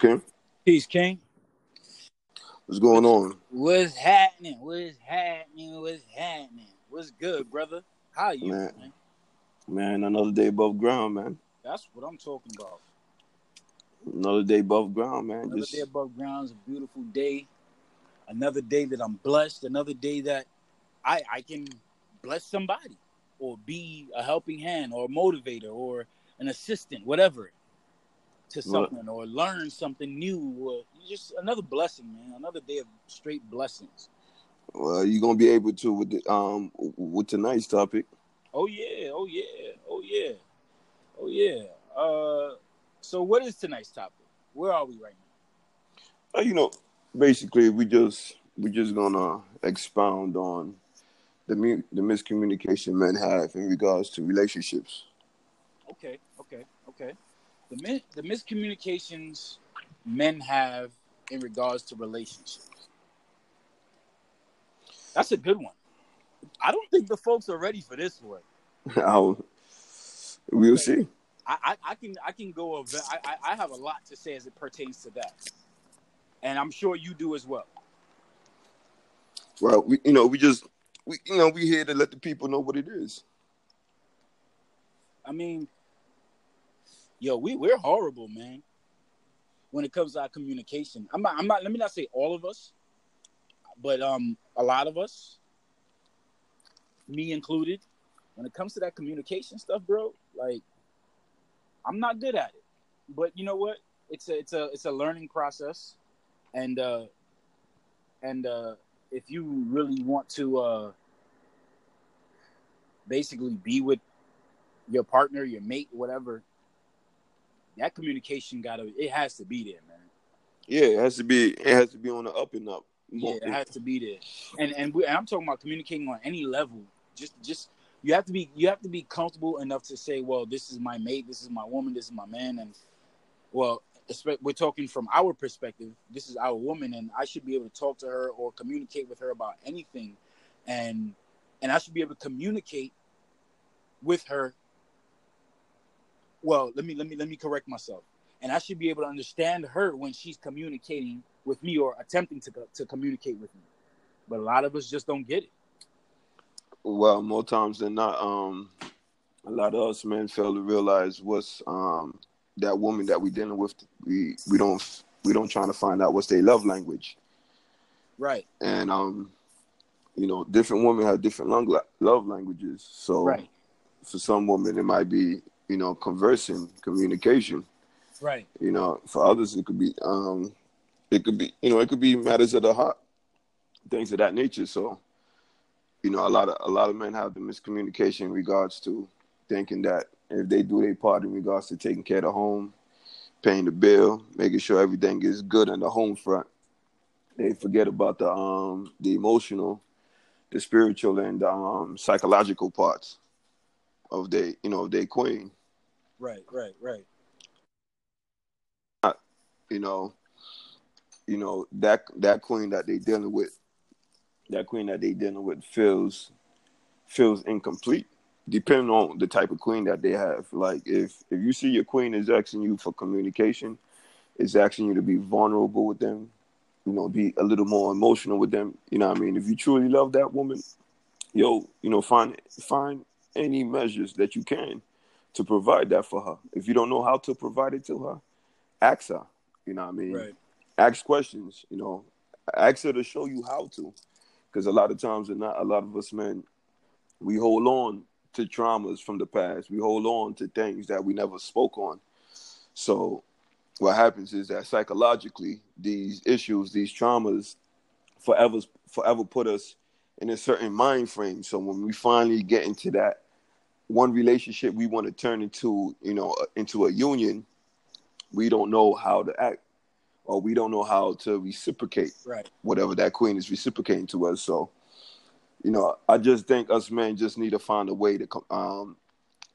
King. Peace, King. What's going on? What's happening? What's happening? What's happening? What's good, brother? How are you, Man. man? Man, another day above ground, man. That's what I'm talking about. Another day above ground, man. Another Just day above ground is a beautiful day. Another day that I'm blessed. Another day that I I can bless somebody or be a helping hand or a motivator or an assistant, whatever, to something or learn something new. Or just another blessing, man. Another day of straight blessings. well, you're gonna be able to with the, um with tonight's topic. Oh yeah, oh yeah, oh yeah, oh yeah. Uh, so what is tonight's topic? Where are we right now? Uh, you know, basically, we just we're just gonna expound on the mu- the miscommunication men have in regards to relationships. Okay, okay, okay. The the miscommunications men have in regards to relationships. That's a good one. I don't think the folks are ready for this one. I'll, we'll see. I, I, I can I can go. I, I I have a lot to say as it pertains to that, and I'm sure you do as well. Well, we you know we just we you know we here to let the people know what it is. I mean, yo, we we're horrible, man. When it comes to our communication, I'm not. I'm not. Let me not say all of us, but um, a lot of us, me included. When it comes to that communication stuff, bro, like, I'm not good at it. But you know what? It's a it's a it's a learning process, and uh, and uh, if you really want to uh, basically be with your partner, your mate, whatever, that communication gotta it has to be there, man. Yeah, it has to be it has to be on the up and up. Yeah, it has to be there. And and, we, and I'm talking about communicating on any level. Just just you have to be you have to be comfortable enough to say, well, this is my mate, this is my woman, this is my man, and well, we're talking from our perspective. This is our woman, and I should be able to talk to her or communicate with her about anything, and and I should be able to communicate with her. Well, let me let me let me correct myself, and I should be able to understand her when she's communicating with me or attempting to to communicate with me. But a lot of us just don't get it. well, more times than not, um, a lot of us men fail to realize what's um that woman that we're dealing with. We we don't we don't trying to find out what's their love language, Right. and um, you know, different women have different love languages. So Right. for some women, it might be you know conversing, communication. Right. You know, for others, it could be um, it could be you know, it could be matters of the heart, things of that nature. So, you know, a lot of a lot of men have the miscommunication in regards to thinking that if they do their part in regards to taking care of the home, paying the bill, making sure everything is good on the home front, they forget about the um the emotional, the spiritual, and the um psychological parts of their you know of their queen. Right. Right. Right. Uh, you know, you know that that queen that they dealing with, that queen that they dealing with feels feels incomplete, depending on the type of queen that they have. Like if if you see your queen is asking you for communication, is asking you to be vulnerable with them, you know, be a little more emotional with them. You know what I mean? If you truly love that woman, yo, you know, find find any measures that you can to provide that for her. If you don't know how to provide it to her, ask her. You know what I mean? Right. Ask questions, you know. Ask her to show you how to. Because a lot of times and not a lot of us men, we hold on to traumas from the past. We hold on to things that we never spoke on. So what happens is that psychologically these issues, these traumas forever forever put us in a certain mind frame. So when we finally get into that one relationship we want to turn into, you know, into a union, we don't know how to act or we don't know how to reciprocate Right. whatever that queen is reciprocating to us. So, you know, I just think us men just need to find a way to um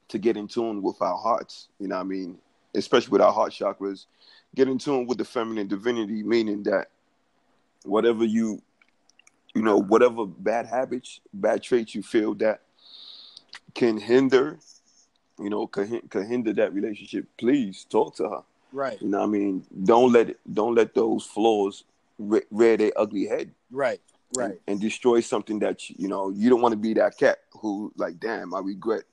to get in tune with our hearts. You know, what I mean, especially with our heart chakras, get in tune with the feminine divinity, meaning that whatever you, you know, whatever bad habits, bad traits you feel that can hinder, you know, can, can hinder that relationship. Please talk to her Right. You know what I mean? Don't let it, don't let those flaws re- rear their ugly head. Right. Right. And, destroy something that you, you know you don't want to be that cat who like, damn, I regret.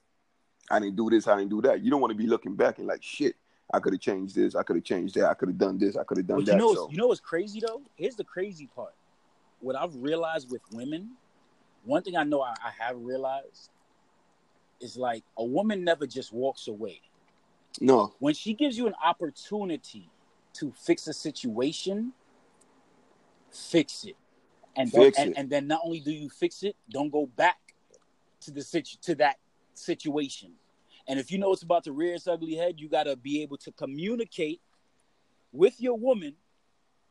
I didn't do this. I didn't do that. You don't want to be looking back and like, shit. I could have changed this. I could have changed that. I could have done this. I could have done But that. you know, so you know what's crazy though? Here's the crazy part. What I've realized with women, one thing I know I, I have realized is like a woman never just walks away. no, When she gives you an opportunity to fix a situation, fix it, and Fix and, it. and then not only do you fix it, don't go back to the situ- to that situation. And if you know it's about to rear its ugly head, you got to be able to communicate with your woman,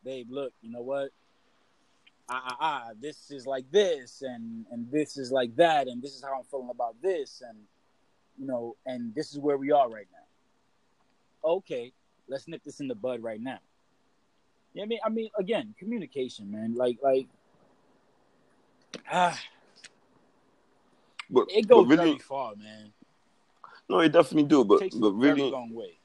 babe. Look, you know what? Ah, ah, ah, this is like this, and and this is like that, and this is how I'm feeling about this, and you know, and this is where we are right now. Okay, let's nip this in the bud right now. Yeah, I mean, I mean, again, communication, man. Like, like, ah, but it goes but really, very far, man. no, it definitely do. But but really, long way.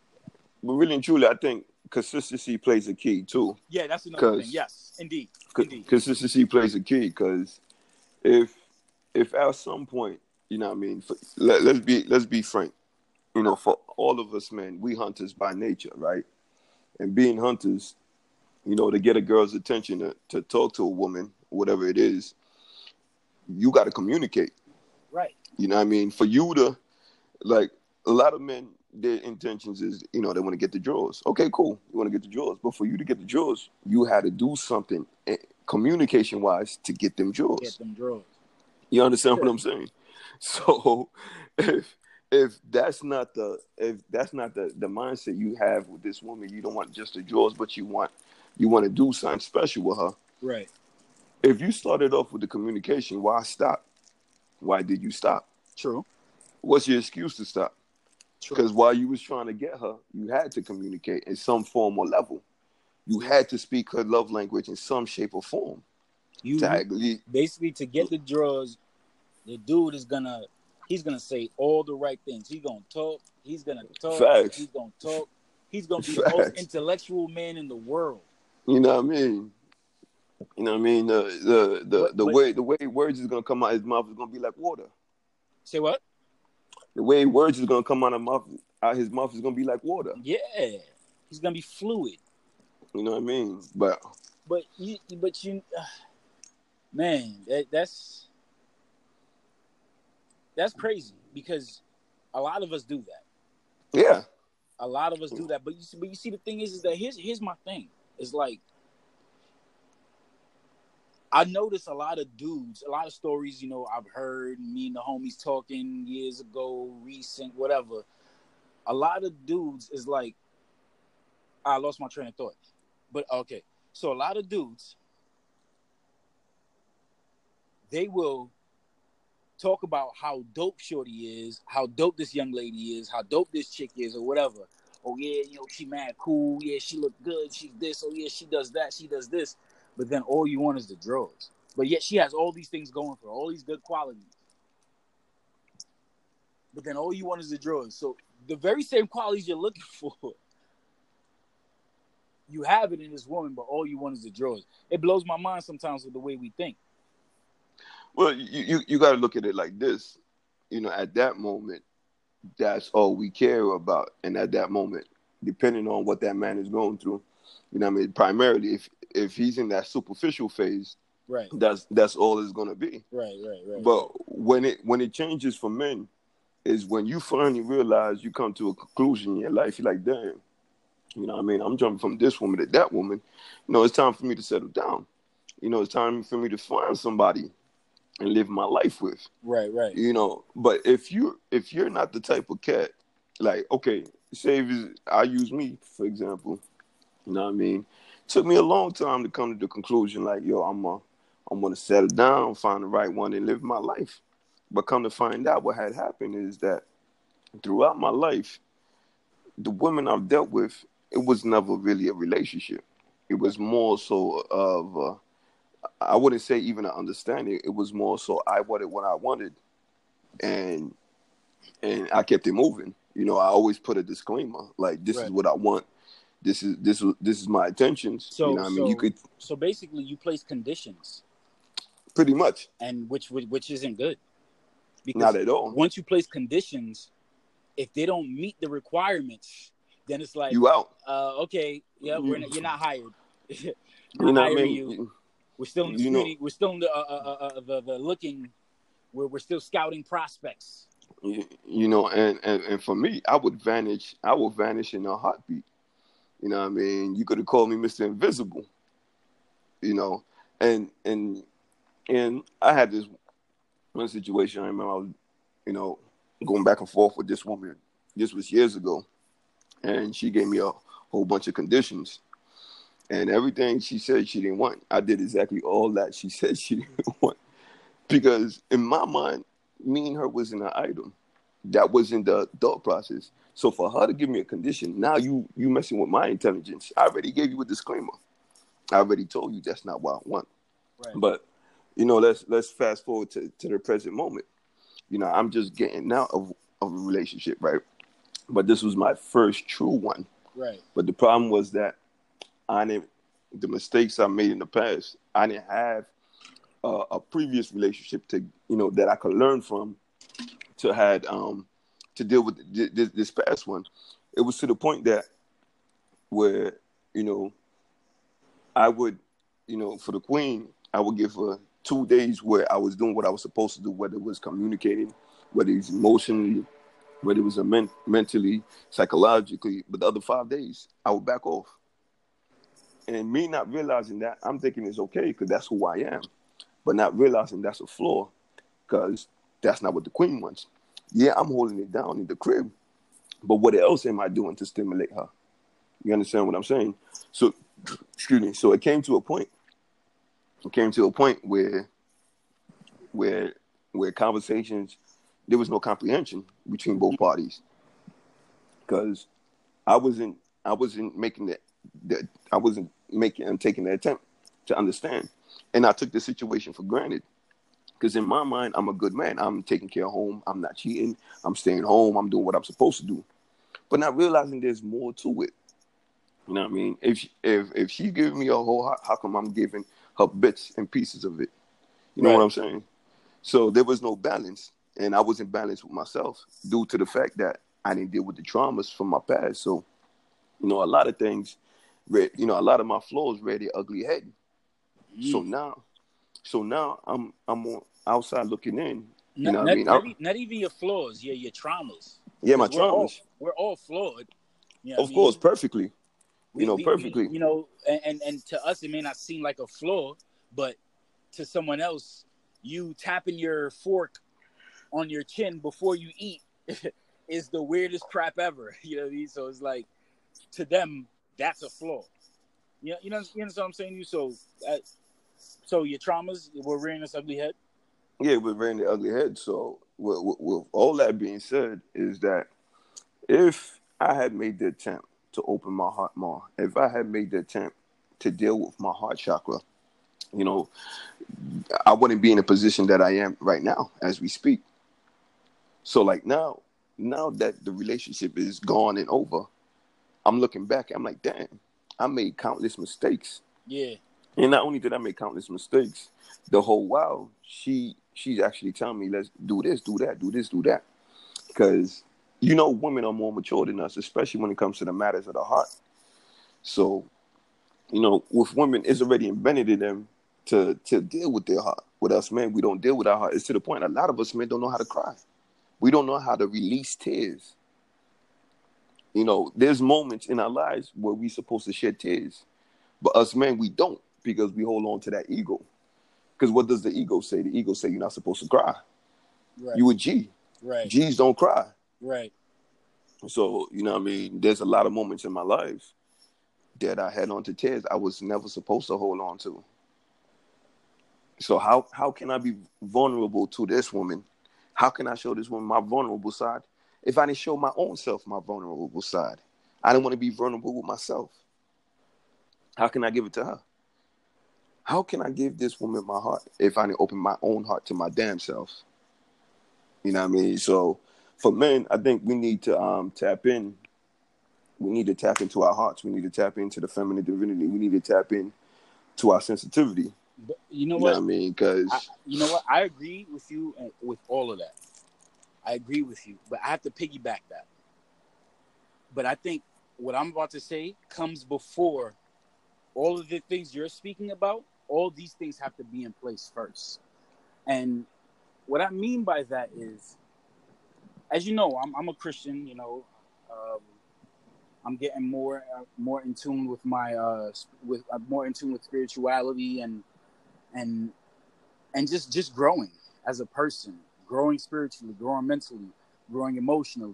but really and truly, I think consistency plays a key too. Yeah, that's another thing. Yes, indeed, Co- indeed. consistency plays a key because if if at some point you know what I mean for, let, let's be let's be frank you know for all of us men we hunters by nature right and being hunters you know to get a girl's attention to, to talk to a woman whatever it is you got to communicate Right. you know what I mean for you to like a lot of men their intentions is you know they want to get the drawers okay cool you want to get the drawers but for you to get the drawers you had to do something eh, communication wise to get them drawers Get them you understand what I'm saying? So if if that's not the if that's not the the mindset you have with this woman, you don't want just the drawers, but you want you want to do something special with her. Right. If you started off with the communication, why stop? Why did you stop? True. What's your excuse to stop? Because while you was trying to get her, you had to communicate in some form or level. You had to speak her love language in some shape or form. You To basically to get the drugs, the dude is gonna he's gonna say all the right things. He's gonna talk. He's gonna talk. Facts. He's gonna talk. He's gonna be the most intellectual man in the world. You know what I mean? You know what I mean? The the the, But- the but- way the way words is gonna come out his mouth is gonna be like water. Say what? The way words is gonna come out of mouth out his mouth is gonna be like water. Yeah. He's gonna be fluid. You know what I mean? But But you but you man, that, that's that's crazy because a lot of us do that. yeah, A lot of us do that. But you see, but you see the thing is is that here's here's my thing. It's like I notice a lot of dudes, a lot of stories, you know, I've heard me and the homies talking years ago, recent, whatever. A lot of dudes is like I lost my train of thought. But okay. So a lot of dudes they will talk about how dope Shorty is, how dope this young lady is, how dope this chick is, or whatever. Oh yeah, you know she mad cool. Yeah, she look good. She's this. Oh yeah, she does that. She does this. But then all you want is the drugs. But yet she has all these things going for her, all these good qualities. But then all you want is the drugs. So the very same qualities you're looking for, you have it in this woman, but all you want is the drugs. It blows my mind sometimes with the way we think. well, you you, you got to look at it like this. You know, at that moment, that's all we care about, and at that moment, depending on what that man is going through, you know, what I mean, primarily if if he's in that superficial phase, Right, that's that's all it's gonna be. right, right, right. But when it when it changes for men, is when you finally realize you come to a conclusion in your life. You're like, damn, you know, what I mean, I'm jumping from this woman to that woman. You know, it's time for me to settle down. You know, it's time for me to find somebody and live my life with. right, right. You know, but if you if you're not the type of cat, like, okay, say I use me for example. You know what I mean? It Took me a long time to come to the conclusion, like, yo, I'm a, I'm gonna settle down, find the right one, and live my life. But come to find out, what had happened is that throughout my life, the women I've dealt with, it was never really a relationship. It was more so of, uh, I wouldn't say even an understanding. It was more so I wanted what I wanted, and and I kept it moving. You know, I always put a disclaimer like, "This is what I want. This is this this is my intentions. So, you know, I mean, so, you could so basically, you place conditions, pretty much and which which, which isn't good. Because not at all. once you place conditions, if they don't meet the requirements, then it's like, You out. uh, okay, yeah, we're not, you're not hired. Not You know what I hiring mean? you. We're still in the know- screening. We're still in the, uh, uh, uh, uh, the the looking. We're we're still scouting prospects. you, you know, and, and and for me, I would vanish. I would vanish in a heartbeat. You know, what I mean, you could have called me Mister Invisible. You know, and and and I had this one situation. I remember I was, you know, going back and forth with this woman. This was years ago, and she gave me a whole bunch of conditions. And everything she said she didn't want, I did exactly all that she said she didn't want. Because in my mind, me and her wasn't an item. That wasn't the thought process. So for her to give me a condition, now you you messing with my intelligence. I already gave you a disclaimer. I already told you that's not what I want. Right. But you know, let's let's fast forward to, to the present moment. You know, I'm just getting out of, of a relationship, right? But this was my first true one. right. But the problem was that I didn't the mistakes I made in the past. I didn't have uh, a previous relationship to you know that I could learn from to had um to deal with this, this past one. It was to the point that where you know I would you know for the queen I would give her two days where I was doing what I was supposed to do, whether it was communicating, whether it's emotionally, whether it was men- mentally, psychologically. But the other five days, I would back off. And me not realizing that, I'm thinking it's okay because that's who I am, but not realizing that's a flaw because that's not what the queen wants. Yeah, I'm holding it down in the crib, but what else am I doing to stimulate her? You understand what I'm saying? So, excuse me. So it came to a point. It came to a point where, where, where conversations, there was no comprehension between both parties, because I wasn't, I wasn't making the, the, I wasn't making and taking the attempt to understand, and I took the situation for granted. Because in my mind, I'm a good man. I'm taking care of home. I'm not cheating. I'm staying home. I'm doing what I'm supposed to do. But not realizing there's more to it. You know what I mean? If if if she's giving me a whole heart, how come I'm giving her bits and pieces of it? You know Right. what I'm saying? So there was no balance, and I wasn't balanced with myself due to the fact that I didn't deal with the traumas from my past. So, you know, a lot of things, you know, a lot of my flaws their ugly head. So Mm. now, so now I'm I'm on outside looking in. You Not, know what I mean? not, even your flaws, yeah, your traumas. Yeah, my we're all, traumas, we're all flawed. You know of course, mean? perfectly. We- you know, we- we- perfectly. you know, and, and and to us it may not seem like a flaw, but to someone else, you tapping your fork on your chin before you eat is the weirdest crap ever. You know what I mean? So it's like to them that's a flaw. You know, you know, you know what I'm saying? to You so that, so your traumas were rearing this ugly head. Yeah, we're rearing the ugly head. So, with, with, with all that being said, is that if I had made the attempt to open my heart more, if I had made the attempt to deal with my heart chakra, you know, I wouldn't be in the position that I am right now as we speak. So, like now, now that the relationship is gone and over, I'm looking back. I'm like, damn, I made countless mistakes. Yeah, And not only did I make countless mistakes, the whole while she she's actually telling me, let's do this, do that, do this, do that. Because you know women are more mature than us, especially when it comes to the matters of the heart. So, you know, with women, it's already embedded in them to to deal with their heart. With us men, we don't deal with our heart. It's to the point a lot of us men don't know how to cry. We don't know how to release tears. You know, there's moments in our lives where we're supposed to shed tears. But us men, we don't because we hold on to that ego. Because what does the ego say? The ego say you're not supposed to cry. right, You a G. right, G's don't cry. right. So, you know what I mean? There's a lot of moments in my life that I had on to tears I was never supposed to hold on to. So how how can I be vulnerable to this woman? How can I show this woman my vulnerable side if I didn't show my own self my vulnerable side? I didn't want to be vulnerable with myself. How can I give it to her? How can I give this woman my heart if I didn't open my own heart to my damn self? You know what I mean? So for men, I think we need to um, tap in we need to tap into our hearts. We need to tap into the feminine divinity. We need to tap in to our sensitivity. But you know You what? know what I mean? Because you know what? I agree with you with all of that. I agree with you, but I have to piggyback that. But I think what I'm about to say comes before all of the things you're speaking about. All these things have to be in place first. And what I mean by that is, as you know, I'm, I'm a Christian. You know, um, I'm getting more uh, more in tune with my uh, with uh, more in tune with spirituality and and and just just growing as a person, growing spiritually, growing mentally, growing emotionally,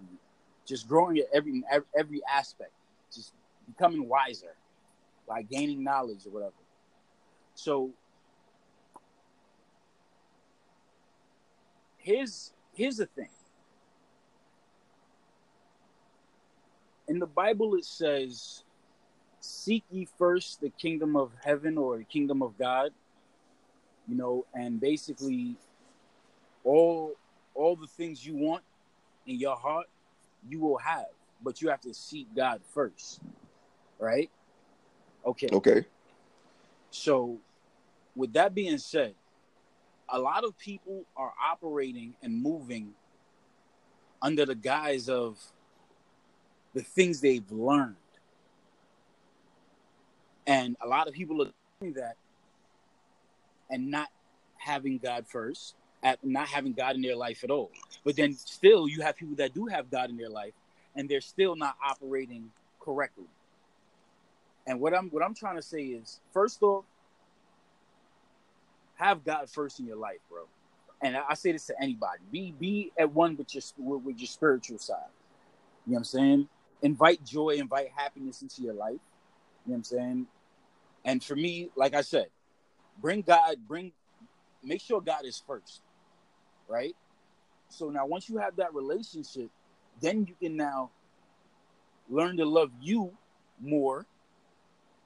just growing at every every, every aspect, just becoming wiser by gaining knowledge or whatever. So here's here's the thing. In the Bible it says, seek ye first the kingdom of heaven or the kingdom of God you know, and basically all all the things you want in your heart, you will have, but you have to seek God first, right? Okay. okay, So, with that being said, a lot of people are operating and moving under the guise of the things they've learned. And a lot of people are doing that and not having God first, at not having God in their life at all. But then still you have people that do have God in their life and they're still not operating correctly. And what I'm what I'm trying to say is first off, have God first in your life, bro. And I say this to anybody: be be at one with your with your spiritual side. You know what I'm saying? Invite joy, invite happiness into your life. You know what I'm saying? And for me, like I said, bring God, bring, make sure God is first, right? So now, once you have that relationship, then you can now learn to love you more.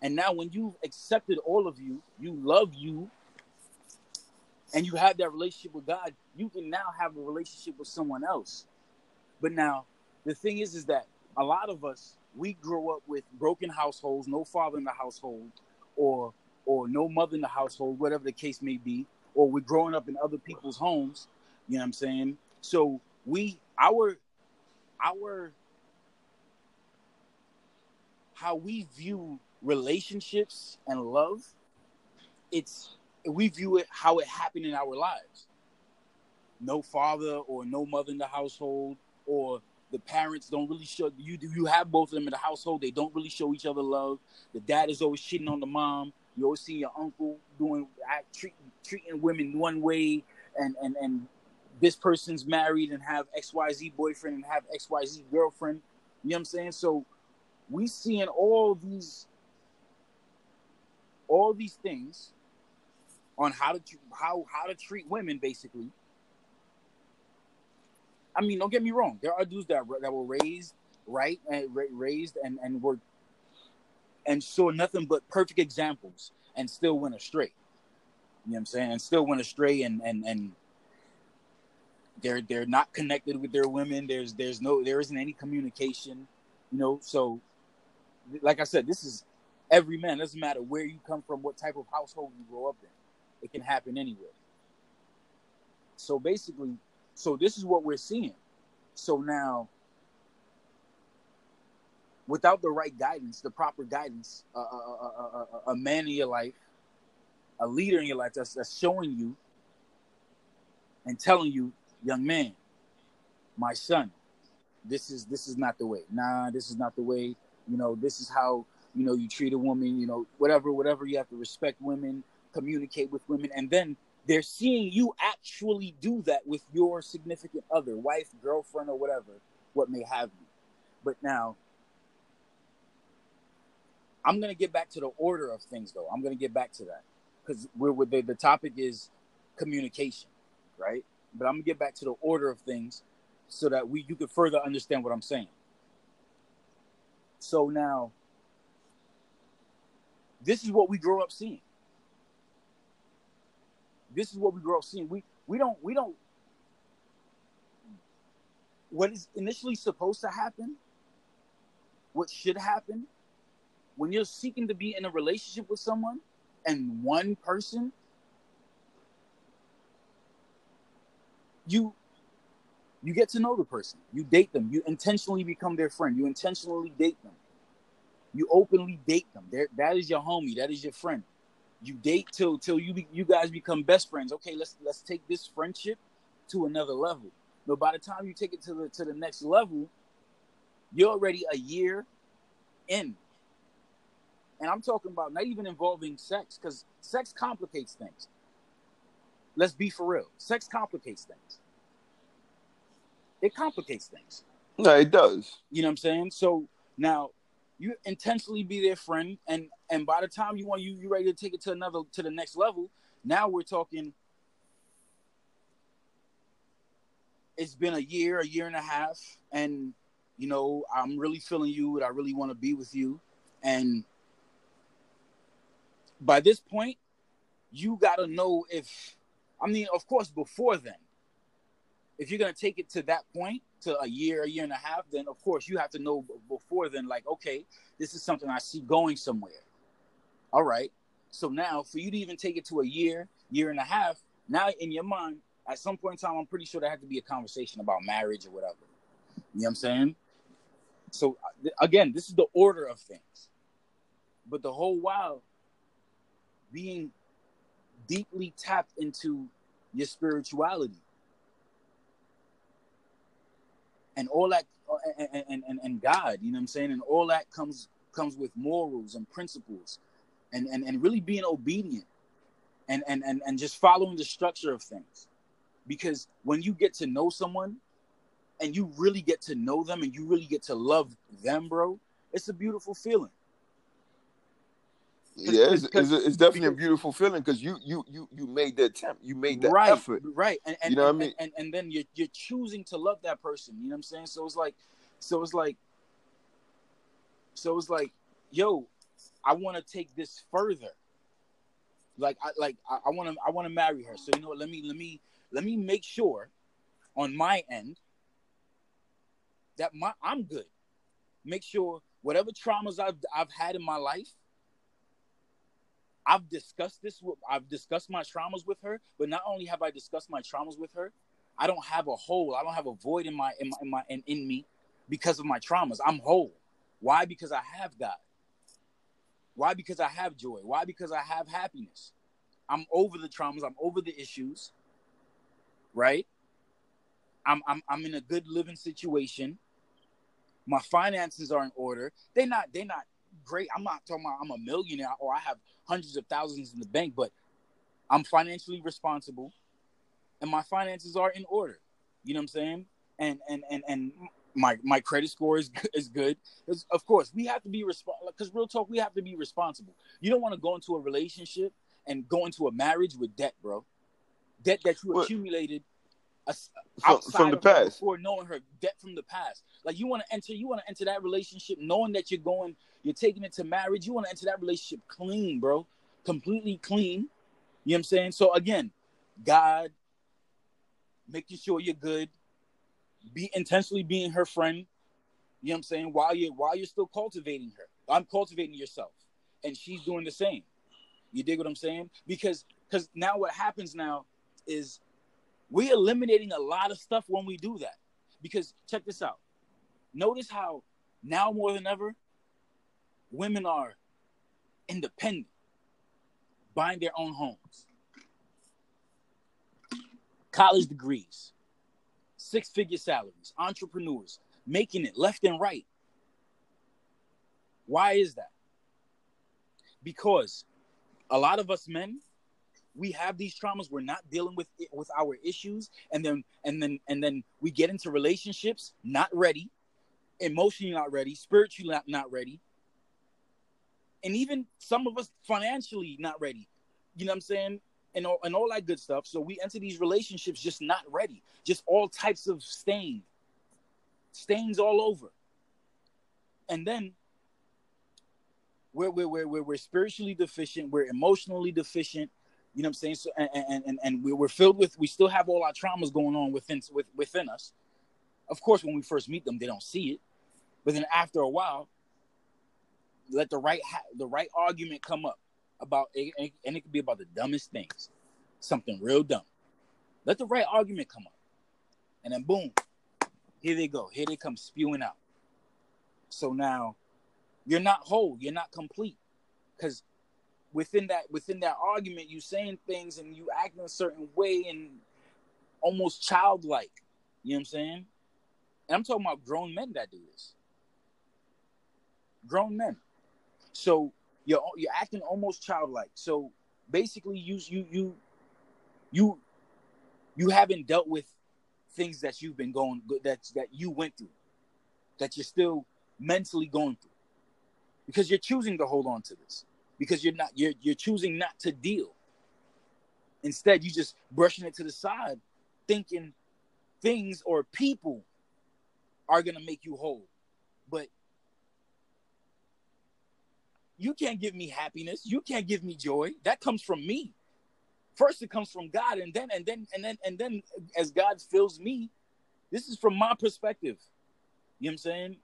And now, when you've accepted all of you, you love you, and you have that relationship with God, you can now have a relationship with someone else. But now, the thing is, is that a lot of us we grow up with broken households, no father in the household, or or no mother in the household, whatever the case may be, or we're growing up in other people's homes. You know what I'm saying? So we our our how we view relationships and love, it's we view it how it happened in our lives. No father or no mother in the household, or the parents don't really show you. You have both of them in the household? They don't really show each other love. The dad is always shitting on the mom. You always see your uncle doing treat, treating women one way, and and and this person's married and have X Y Z boyfriend and have X Y Z girlfriend. You know what I'm saying? So we seeing all these all these things on how to how how to treat women basically. I mean don't get me wrong. There are dudes that that were raised right and raised and and were and saw nothing but perfect examples and still went astray. You know what i'm saying? And still went astray and and and they're they're not connected with their women. There's there's no there isn't any communication you know? So like i said this is every man. Doesn't matter where you come from what type of household you grow up in it can happen anywhere. So basically so this is what we're seeing. So now without the right guidance the proper guidance a, a, a, a, man in your life a leader in your life that's, that's showing you and telling you young man my son this is this is not the way. Nah this is not the way. You know this is how you know you treat a woman you know whatever whatever you have to respect women communicate with women and then they're seeing you actually do that with your significant other wife girlfriend or whatever what may have you. But now i'm going to get back to the order of things though. I'm going to get back to that because we're with the, the topic is communication right? But i'm going to get back to the order of things so that we you can further understand what i'm saying. So now this is what we grow up seeing this is what we grow up seeing. We we don't we don't what is initially supposed to happen what should happen when you're seeking to be in a relationship with someone and one person you you get to know the person. You date them. You intentionally become their friend. You intentionally date them. You openly date them. They're, that is your homie. That is your friend you date till till you be, you guys become best friends. Okay let's let's take this friendship to another level. But by the time you take it to the to the next level you're already a year in. And i'm talking about not even involving sex because sex complicates things. Let's be for real. Sex complicates things. It complicates things. No, it does. you know what i'm saying? So now you intentionally be their friend and and by the time you want you you ready to take it to another to the next level now we're talking it's been a year a year and a half and you know i'm really feeling you and i really want to be with you and by this point you got to know if i mean of course before then if you're going to take it to that point to a year a year and a half then of course you have to know before then like okay this is something i see going somewhere. All right. So now for you to even take it to a year year and a half now in your mind at some point in time i'm pretty sure there had to be a conversation about marriage or whatever. You know what i'm saying? So uh, again this is the order of things. But the whole while being deeply tapped into your spirituality and all that and, and, and, god you know what i'm saying? And all that comes comes with morals and principles and and, and really being obedient and, and and and just following the structure of things. Because when you get to know someone and you really get to know them and you really get to love them bro it's a beautiful feeling Yeah, it's, it's, it's definitely a beautiful feeling because you you you you made the attempt, you made the right, effort. right, and and, You know what I mean? and, and then you're you're choosing to love that person. You know what I'm saying? So it's like, so it's like, so it's like, yo, I want to take this further. Like I like I want to I want to marry her. So you know what? Let me let me let me make sure on my end that my I'm good. Make sure whatever traumas I've I've had in my life. I've discussed this with I've discussed my traumas with her, but not only have I discussed my traumas with her, I don't have a hole. I don't have a void in my in my in, my, in, in me because of my traumas. I'm whole. Why? Because I have God. Why? Because I have joy. Why? Because I have happiness. I'm over the traumas. I'm over the issues. Right? I'm I'm I'm in a good living situation. My finances are in order. They're not they're not great. I'm not talking about I'm a millionaire or I have hundreds of thousands in the bank, but I'm financially responsible and my finances are in order. You know what I'm saying? And and and and my my credit score is is good. of course, we have to be responsible. Because real talk, we have to be responsible. You don't want to go into a relationship and go into a marriage with debt, bro. Debt that you accumulated From- from the past. before knowing her. Debt from the past. Like you want to enter, you want to enter that relationship knowing that you're going, you're taking it to marriage. You want to enter that relationship clean, bro, completely clean. You know what I'm saying? So again, God, making sure you're good, be intentionally being her friend. You know what I'm saying? While you're while you're still cultivating her, I'm cultivating yourself, and she's doing the same. You dig what I'm saying? Because because now what happens now is we're eliminating a lot of stuff when we do that. Because check this out. Notice how now more than ever, women are independent, buying their own homes, college degrees, six figure salaries, entrepreneurs, making it left and right. Why is that? Because a lot of us men, we have these traumas. We're not dealing with it, with our issues, and then and then and then we get into relationships not ready, emotionally not ready, spiritually not, not ready, and even some of us financially not ready. You know what I'm saying? And all, and all that good stuff. So we enter these relationships just not ready, just all types of stain, stains all over, and then we're we're we're we're, spiritually deficient, we're emotionally deficient. You know what I'm saying? So and and and, and we- we're filled with we still have all our traumas going on within with, within us. Of course, when we first meet them, they don't see it, but then after a while, let the right ha- the right argument come up about and it could be about the dumbest things, something real dumb. Let the right argument come up, and then boom, here they go. Here they come spewing out. So now, you're not whole. You're not complete, because within that within that argument, you saying things and you acting a certain way and almost childlike. You know what I'm saying? And I'm talking about grown men that do this. Grown men. So you're you're acting almost childlike. So basically, you you you you you haven't dealt with things that you've been going that that you went through, that you're still mentally going through, because you're choosing to hold on to this, because you're not you're you're choosing not to deal. Instead, you're just brushing it to the side, thinking things or people are gonna make you whole, but you can't give me happiness. You can't give me joy. That comes from me. First, it comes from God, and then and then and then and then as God fills me, this is from my perspective. You know what I'm saying?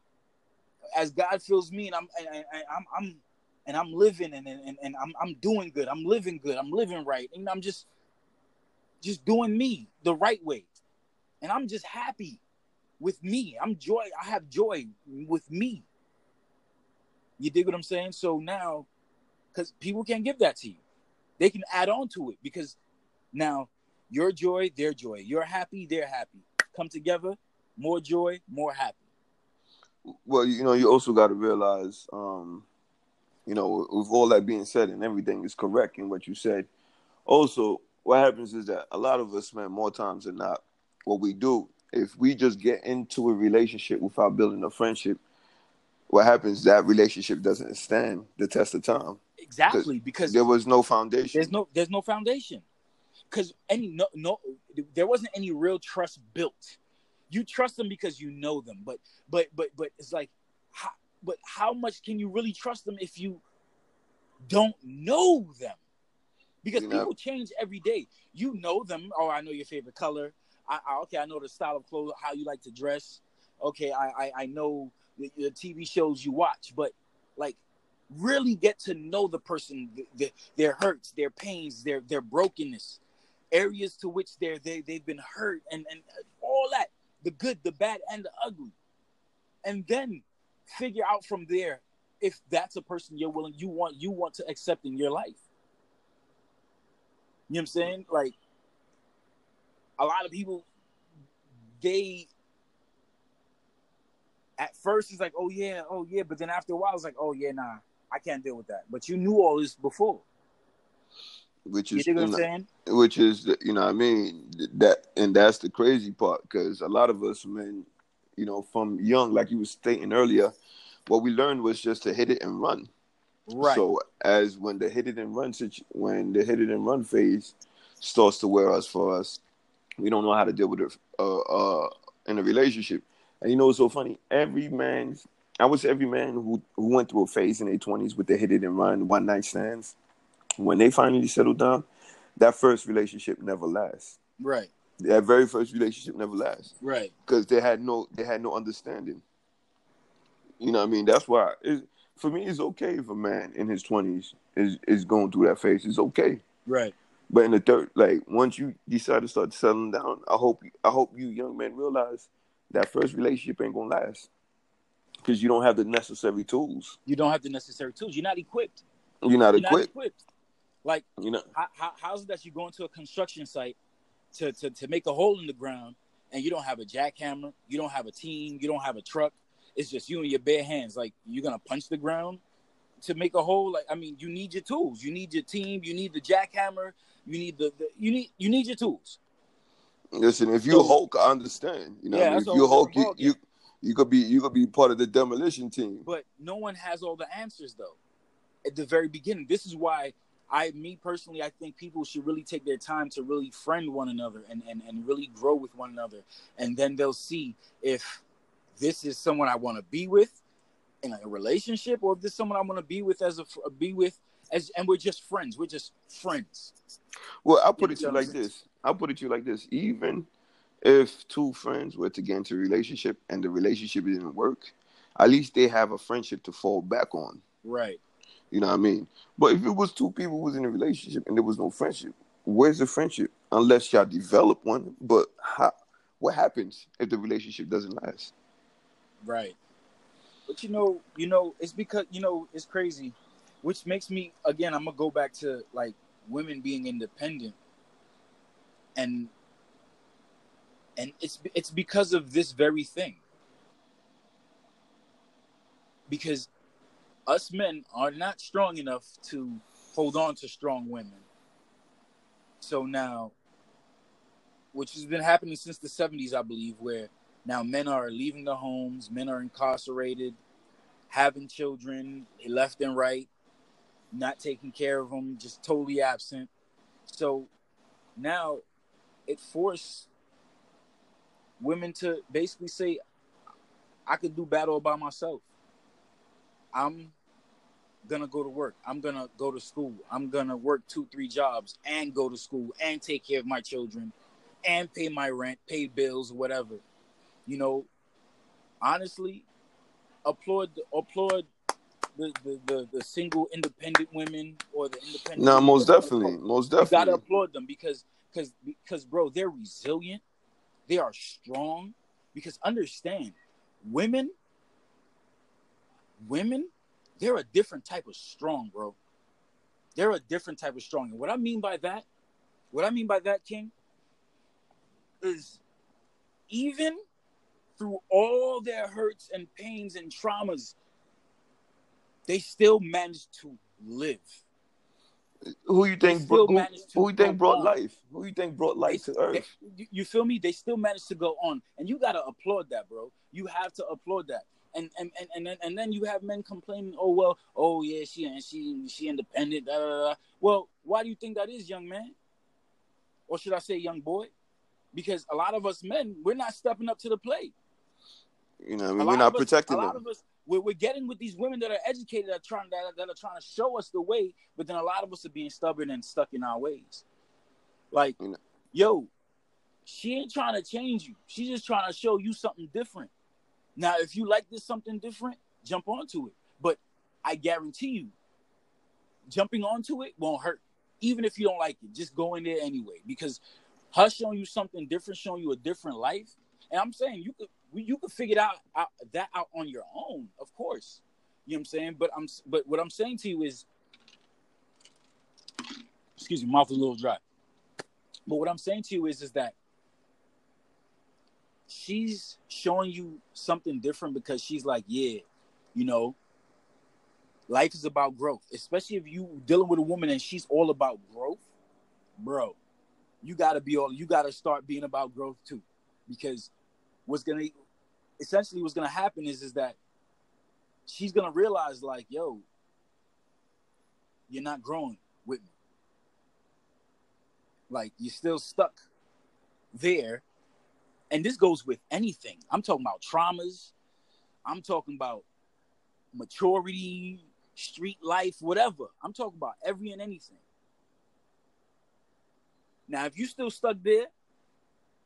As God fills me, and I'm and, I'm I'm and I'm living and, and and I'm I'm doing good. I'm living good. I'm living right. And I'm just just doing me the right way. And I'm just happy with me. I'm joy. I have joy with me. You dig what I'm saying? So now, because people can't give that to you, they can add on to it because now your joy, their joy. You're happy, they're happy. Come together, more joy, more happy. Well, you know, you also got to realize, um, you know, with all that being said and everything is correct in what you said. Also, what happens is that a lot of us, spend more times than not, what we do, if we just get into a relationship without building a friendship, what happens that relationship doesn't stand the test of time. Exactly, because there was no foundation. There's no there's no foundation. Cuz any no no there wasn't any real trust built. You trust them because you know them, but but but but it's like how, but how much can you really trust them if you don't know them? Because you know, people change every day. You know them. Oh, I know your favorite color. I, I, okay, I know the style of clothes, how you like to dress. Okay, I I, I know the, the TV shows you watch, but like really get to know the person, the, the, their hurts, their pains, their their brokenness, areas to which they're they they've been hurt, and and all that, the good, the bad, and the ugly, and then figure out from there if that's a person you're willing you want you want to accept in your life. You know what I'm saying? Like a lot of people, they at first it's like, oh yeah, oh yeah, but then after a while it's like, oh yeah, nah, I can't deal with that. But you knew all this before. Which is, you know, what I'm saying? Which is, you know, I mean that, and that's the crazy part because a lot of us men, you know, from young, like you were stating earlier, what we learned was just to hit it and run. Right. So as when the hit it and run when the hit it and run phase starts to wear us for us, we don't know how to deal with it uh, uh, in a relationship. And you know what's so funny? Every man, I was every man who, who went through a phase in their 20s with the hit it and run, one night stands, when they finally settle down, that first relationship never lasts. Right. That very first relationship never lasts. Right. Because they had no they had no understanding. You know what I mean? That's why for me it's okay if a man in his twenties is is going through that phase. It's okay. Right. But in the third like once you decide to start settling down, I hope I hope you young men realize that first relationship ain't gonna last because you don't have the necessary tools. You don't have the necessary tools. You're not equipped. You're not, You're equipped. not equipped. Like you know, how, how, how's it that you go into a construction site to, to to make a hole in the ground and you don't have a jackhammer, you don't have a team, you don't have a truck. It's just you and your bare hands. Like you're gonna punch the ground to make a hole. Like I mean, you need your tools. You need your team. You need the jackhammer. You need the, the you need you need your tools. Listen, if you so, Hulk, I understand. You know, yeah, I mean? if you Hulk, you, you you could be you could be part of the demolition team. But no one has all the answers though. At the very beginning, this is why I, me personally, I think people should really take their time to really friend one another and and and really grow with one another, and then they'll see if this is someone I want to be with in a relationship, or if this is someone I want to be with as a be with as, and we're just friends. We're just friends. Well, I'll put it to you like this. I'll put it to you like this. Even if two friends were to get into a relationship and the relationship didn't work, at least they have a friendship to fall back on. Right. You know what I mean? But if it was two people who was in a relationship and there was no friendship, where's the friendship? Unless y'all develop one. But how, what happens if the relationship doesn't last? Right. But you know, you know, it's because you know it's crazy, which makes me again. I'm gonna go back to like women being independent, and and it's it's because of this very thing. Because us men are not strong enough to hold on to strong women. So now, which has been happening since the 70s, I believe, where now men are leaving the homes, men are incarcerated, having children left and right, not taking care of them, just totally absent. So now it forced women to basically say, I could do battle by myself. I'm gonna go to work. I'm gonna go to school. I'm gonna work two, three jobs and go to school and take care of my children and pay my rent, pay bills, whatever. You know, honestly, applaud applaud the, the, the, the single independent women or the independent. No, most definitely, most definitely. You gotta applaud them because because because bro, they're resilient, they are strong. Because understand, women, women, they're a different type of strong, bro. They're a different type of strong. And what I mean by that, what I mean by that, King, is even through all their hurts and pains and traumas, they still manage to live. Who you think bro- who, who you think brought on. life? Who you think brought life they, to earth? They, you feel me? They still managed to go on, and you gotta applaud that, bro. You have to applaud that. And and and and then, and then you have men complaining, oh well, oh yeah, she and she she independent. Da, da, da. Well, why do you think that is, young man? Or should I say, young boy? Because a lot of us men, we're not stepping up to the plate. You know, I mean, we're not protecting us, them. A lot of us, we're, we're getting with these women that are educated, that are trying that, that are trying to show us the way, but then a lot of us are being stubborn and stuck in our ways. Like, you know. yo, she ain't trying to change you. She's just trying to show you something different. Now, if you like this something different, jump onto it. But I guarantee you, jumping onto it won't hurt. Even if you don't like it, just go in there anyway. Because her showing you something different, showing you a different life. And I'm saying you could you could figure out, out that out on your own, of course. You know what I'm saying? But I'm but what I'm saying to you is excuse me, mouth is a little dry. But what I'm saying to you is is that she's showing you something different because she's like, yeah, you know, life is about growth. Especially if you dealing with a woman and she's all about growth, bro. You gotta be all you gotta start being about growth too. Because what's gonna essentially what's gonna happen is is that she's gonna realize like, yo, you're not growing with me. Like you're still stuck there. And this goes with anything. I'm talking about traumas. I'm talking about maturity, street life, whatever. I'm talking about every and anything. Now, if you're still stuck there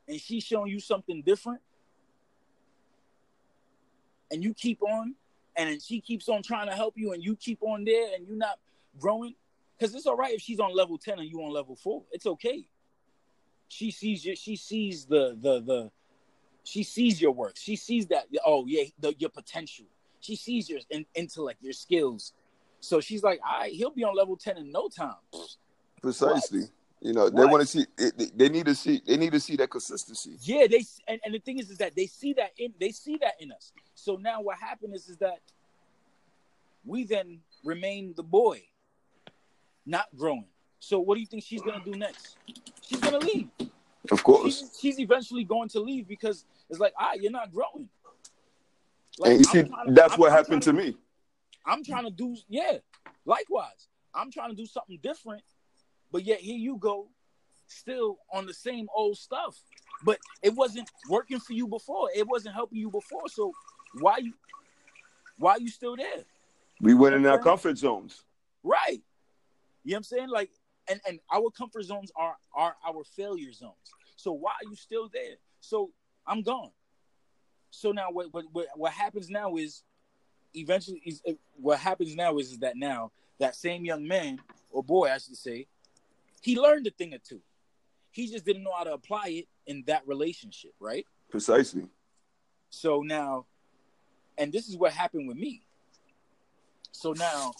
and she's showing you something different, and you keep on, and she keeps on trying to help you, and you keep on there, and you're not growing, because it's all right if she's on level ten and you on level four. It's okay. She sees you. She sees the the the. She sees your work. She sees that. Oh yeah, the, your potential. She sees your in, intellect, your skills. So she's like, all right, he'll be on level ten in no time. Precisely. What? You know, they want to see. They need to see. They need to see that consistency. Yeah, they and, and the thing is, is that they see that in they see that in us. So now what happened is, is that we then remain the boy, not growing. So what do you think she's gonna do next? She's gonna leave. Of course. She's, she's eventually going to leave because it's like, ah, you're not growing. Like, and you see, to, that's I'm, what I'm happened to, to me. I'm trying to do, yeah. Likewise, I'm trying to do something different but yet here you go, still on the same old stuff. But it wasn't working for you before. It wasn't helping you before. So why you why are you still there? We went in our comfort zones. Right. You know what I'm saying? Like and, and our comfort zones are are our failure zones. So why are you still there? So I'm gone. So now what what what, what happens now is eventually, is what happens now is, is that now that same young man or boy, I should say, he learned a thing or two. He just didn't know how to apply it in that relationship, right? Precisely. So now, and this is what happened with me. So now,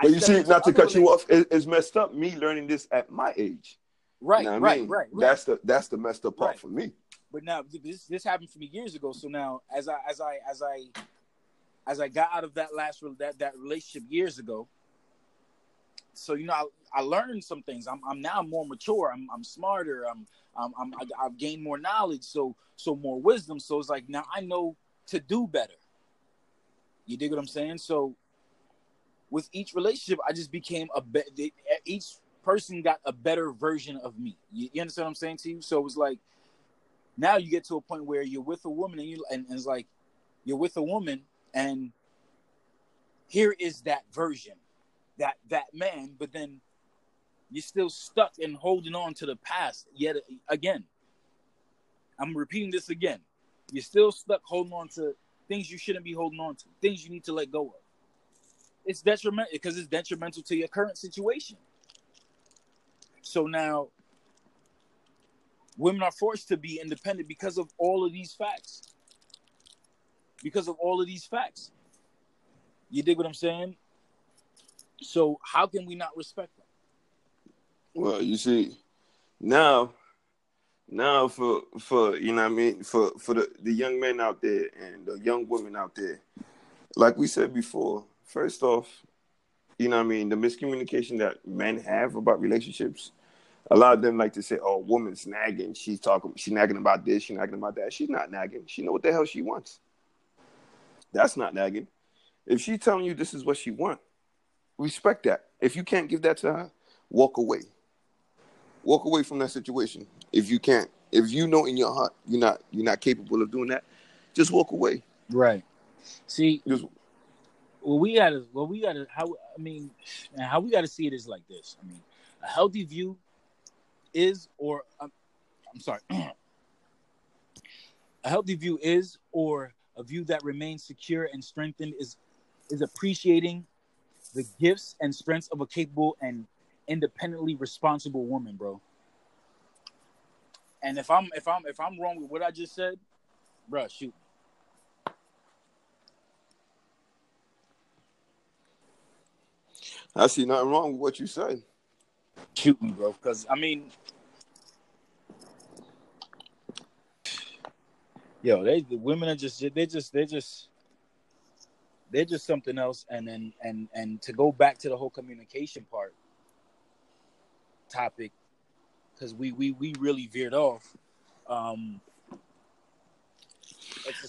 but you see, not to cut you off, it, it's messed up. Me learning this at my age. Right, you know right, mean? right, right, That's the that's the messed up part right. for me. But now this this happened for me years ago. So now, as I as I as I as I got out of that last that that relationship years ago, so you know I, I learned some things. I'm I'm now more mature. I'm I'm smarter. I'm I'm, I'm I, have gained more knowledge. So so more wisdom. So it's like now I know to do better. You dig what I'm saying? So with each relationship, I just became a better. Each person got a better version of me. You, you, understand what I'm saying to you? So it was like now you get to a point where you're with a woman and you and, and it's like you're with a woman and here is that version, that that man, but then you're still stuck and holding on to the past yet again. I'm repeating this again. You're still stuck holding on to things you shouldn't be holding on to, things you need to let go of it's detrimental because it's detrimental to your current situation. So now women are forced to be independent because of all of these facts. Because of all of these facts. You dig what I'm saying? So how can we not respect them? Well, you see, now now for for you know what I mean, for for the, the young men out there and the young women out there, like we said before, first off, you know what I mean, the miscommunication that men have about relationships, a lot of them like to say, "Oh, woman's nagging. She's talking. She's nagging about this. She's nagging about that." She's not nagging. She know what the hell she wants. That's not nagging. If she's telling you this is what she wants, respect that. If you can't give that to her, walk away. Walk away from that situation. If you can't, if you know in your heart you're not you're not capable of doing that, just walk away. Right. See, just well, we gotta, well, we gotta, how, I mean, how we gotta see it is like this. I mean, a healthy view is, or um, I'm sorry, a healthy view is, or a view that remains secure and strengthened is, is appreciating the gifts and strengths of a capable and independently responsible woman, bro. And if I'm, if I'm, if I'm wrong with what I just said, bro, shoot. I see nothing wrong with what you say. Shoot me, bro. Because I mean, yo, they the women are just they just they just they're just something else. And then and and to go back to the whole communication part topic, because we we we really veered off. Um,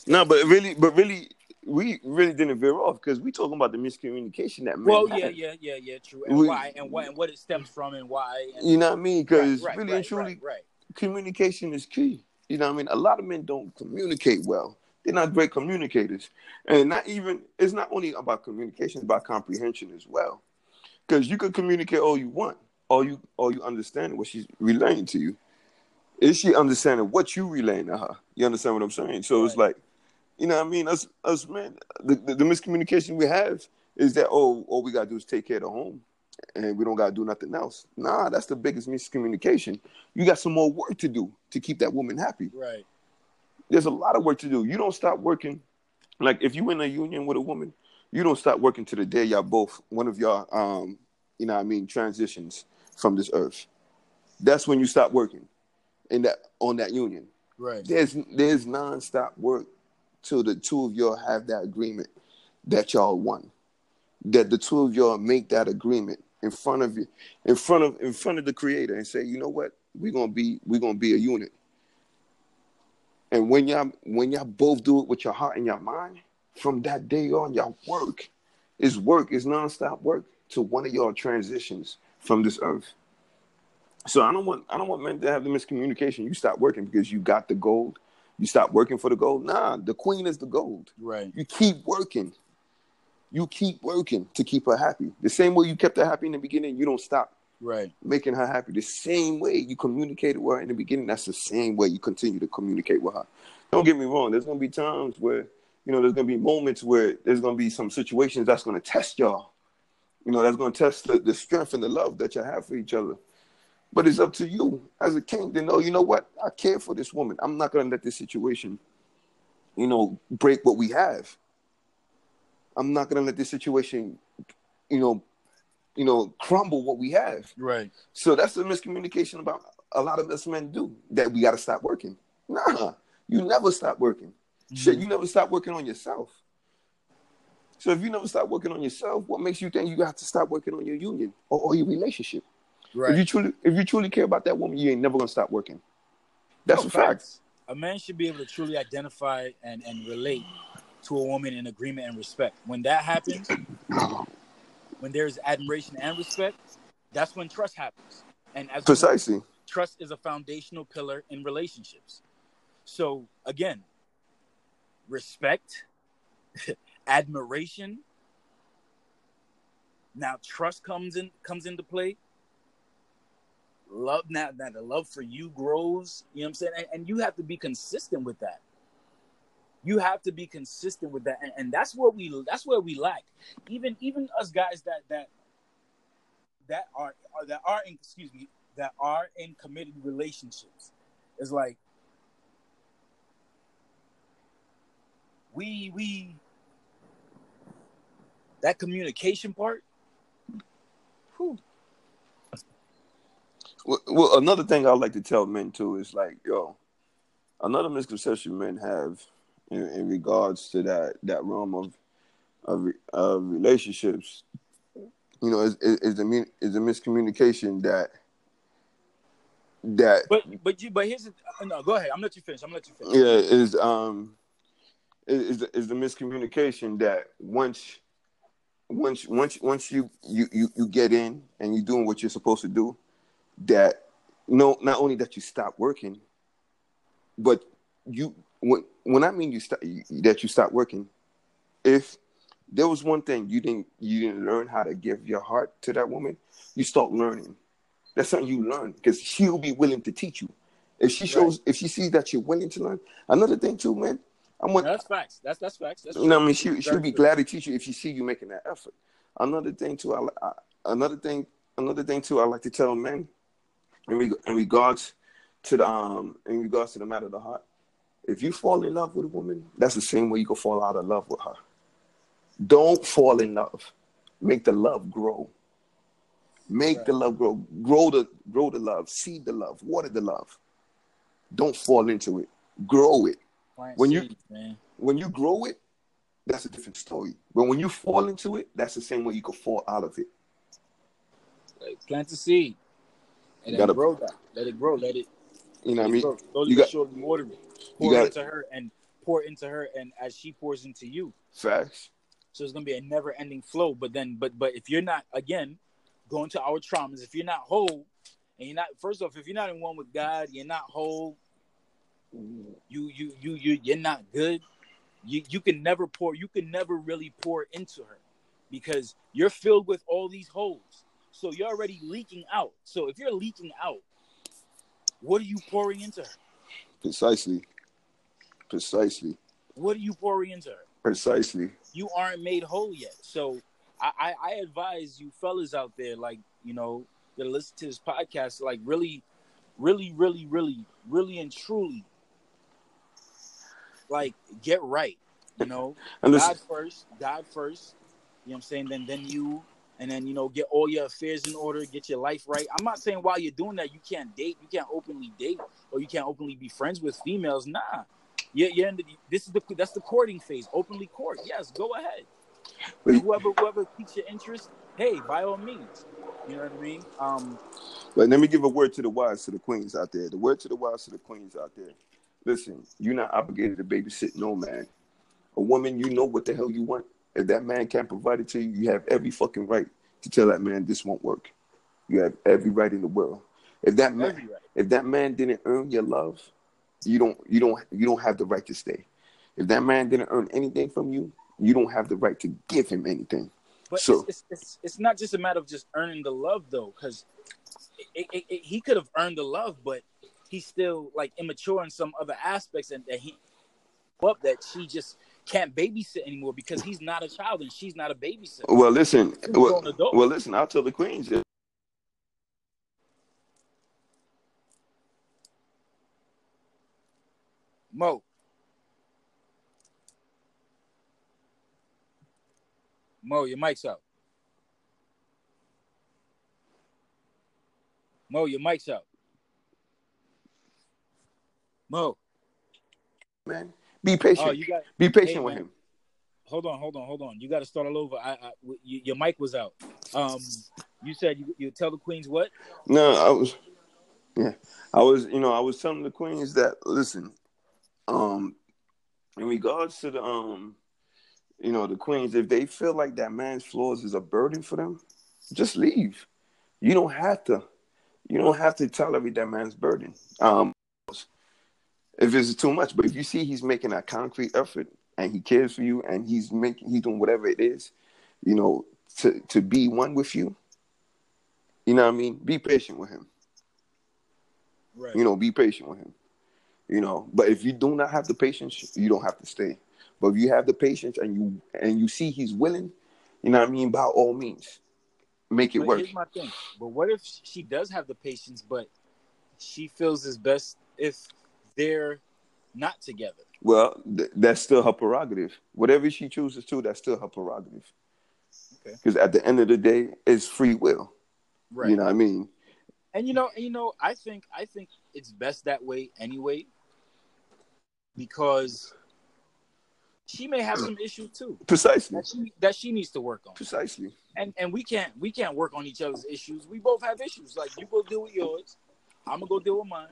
no, but really, but really, we really didn't veer off because we talking about the miscommunication that well yeah yeah yeah yeah true. And we, why and what and what it stems from and why and, you know what i mean? Because right, right, really right, and truly right, communication is key. You know what i mean? A lot of men don't communicate well they're not great communicators and not even it's not only about communication it's about comprehension as well because you can communicate all you want all you all you understand what she's relaying to you is she understanding what you relaying to her you understand what i'm saying so it's like you know what I mean? Us, us men, the, the, the, miscommunication we have is that, oh, all we got to do is take care of the home and we don't got to do nothing else. Nah, that's the biggest miscommunication. You got some more work to do to keep that woman happy. Right. There's a lot of work to do. You don't stop working. Like if you're in a union with a woman, you don't stop working to the day y'all both, one of y'all, um, you know what I mean, transitions from this earth. That's when you stop working in that on that union. Right. There's there's nonstop work till the two of y'all have that agreement that y'all won. That the two of y'all make that agreement in front of you, in front of in front of the creator and say, you know what, we're gonna be we're gonna be a unit. And when y'all when y'all both do it with your heart and your mind, from that day on, y'all work. Is work, is nonstop work to one of y'all transitions from this earth. So I don't want I don't want men to have the miscommunication. You stop working because you got the gold you stop working for the gold. Nah, the queen is the gold. Right. You keep working. You keep working to keep her happy. The same way you kept her happy in the beginning, you don't stop right making her happy. The same way you communicated with her in the beginning, that's the same way you continue to communicate with her. Don't get me wrong. There's gonna be times where you know, there's gonna be moments where there's gonna be some situations that's gonna test y'all. You know, that's gonna test the, the strength and the love that you have for each other. But it's up to you as a king to know, you know what, I care for this woman. I'm not gonna let this situation, you know, break what we have. I'm not gonna let this situation, you know, you know, crumble what we have. Right. So that's the miscommunication about a lot of us men do that we got to stop working. Nah, you never stop working. Mm-hmm. Shit, you never stop working on yourself. So if you never stop working on yourself, what makes you think you have to stop working on your union or, or your relationship? Right. If you truly, if you truly care about that woman, you ain't never gonna stop working. That's no, a fact. A man should be able to truly identify and, and relate to a woman in agreement and respect. When that happens, when there's admiration and respect, that's when trust happens. And as precisely, trust is a foundational pillar in relationships. So again, respect, admiration. Now trust comes in comes into play. Love now that the love for you grows, you know what I'm saying? And, and, you have to be consistent with that. You have to be consistent with that. And, and that's what we that's where we lack. Even even us guys that that that are, are that are in excuse me, that are in committed relationships. It's like we we that communication part. Whew. Well, another thing I like to tell men too is like, yo, another misconception men have in, in regards to that that realm of of, of relationships, you know, is, is, the is the miscommunication that that. But but you but here's the, no. Go ahead. I'm let you finish. I'm let you finish. Yeah, is um is is the miscommunication that once once once once you you you, you get in and you're doing what you're supposed to do, that no not only that you stop working, but you when when I mean you stop that you stop working, if there was one thing you didn't you didn't learn how to give your heart to that woman, you start learning. That's something you learn because she'll be willing to teach you. If she shows, right. if she sees that you're willing to learn, another thing too, man, I'm no, that's facts. That's that's facts. That's you know, I mean, she she'll be glad to teach you if she see you making that effort. Another thing too, I, I another thing, another thing too, I like to tell men in, reg- in regards to the um in regards to the matter of the heart. If you fall in love with a woman, that's the same way you can fall out of love with her. Don't fall in love. Make the love grow. Make right. the love grow. Grow the grow the love. Seed the love. Water the love. Don't fall into it. Grow it when you man. when you grow it, that's a different story. But when you fall into it, that's the same way you can fall out of it. Like plant a seed and then gotta, grow that. Let it grow. Let it. You know what I mean? Slowly you got, surely water. Pour got, into her and pour into her, and as she pours into you. Facts. So it's gonna be a never-ending flow. But then, but but if you're not again going to our traumas, if you're not whole, and you're not first off, if you're not in one with God, you're not whole you you you you you're not good you you can never pour you can never really pour into her because you're filled with all these holes so you're already leaking out so if you're leaking out what are you pouring into her precisely precisely what are you pouring into her precisely you aren't made whole yet so i i, I advise you fellas out there like you know that listen to this podcast like really really really really really and truly like get right. You know, God first, God first. You know what I'm saying? Then then you and then you know get all your affairs in order, get your life right. I'm not saying while you're doing that you can't date, you can't openly date, or you can't openly be friends with females. Nah, yeah, yeah. This is the that's the courting phase. Openly court, yes, go ahead. whoever whoever piques your interest, hey, by all means. You know what I mean? Um, but let me give a word to the wives, to the queens out there. The word to the wives, to the queens out there. Listen, you're not obligated to babysit no man. A woman, you know what the hell you want. If that man can't provide it to you, you have every fucking right to tell that man this won't work. You have every right in the world. If that man, right. if that man didn't earn your love, you don't, you don't, you don't have the right to stay. If that man didn't earn anything from you, you don't have the right to give him anything. But so, it's, it's, it's, not just a matter of just earning the love, though, because he could have earned the love, but he's still like immature in some other aspects and that he up that she just can't babysit anymore because he's not a child and she's not a babysitter. Well, listen. Well, well, listen. I'll tell the queens. if- Mo. Mo, your mic's out. Mo, your mic's out. Mo. Man, be patient. Oh, got. be patient Hey, with man. him. Hold on, hold on, hold on. You got to start all over. I, I w- you, your mic was out. Um, you said you, you tell the queens what? No, I was. Yeah, I was. You know, I was telling the queens that listen. Um, in regards to the um, you know, the queens, if they feel like that man's flaws is a burden for them, just leave. You don't have to. You don't have to tolerate that man's burden. Um, if it's too much, but if you see he's making a concrete effort and he cares for you and he's making he's doing whatever it is, you know, to to be one with you. You know what I mean? Be patient with him. Right. You know, be patient with him. You know, but if you do not have the patience, you don't have to stay. But if you have the patience and you and you see he's willing, you know what I mean, by all means, make it But work. here's my thing. But what if she does have the patience, but she feels it's best if they're not together? Well, th- that's still her prerogative. Whatever she chooses to, that's still her prerogative. Okay. Because at the end of the day, it's free will. Right. You know what I mean? And you know, and you know, I think I think it's best that way anyway, because she may have some issues too Precisely. that she that she needs to work on. Precisely. And and we can't we can't work on each other's issues. We both have issues. Like you go deal with yours, I'm gonna go deal with mine.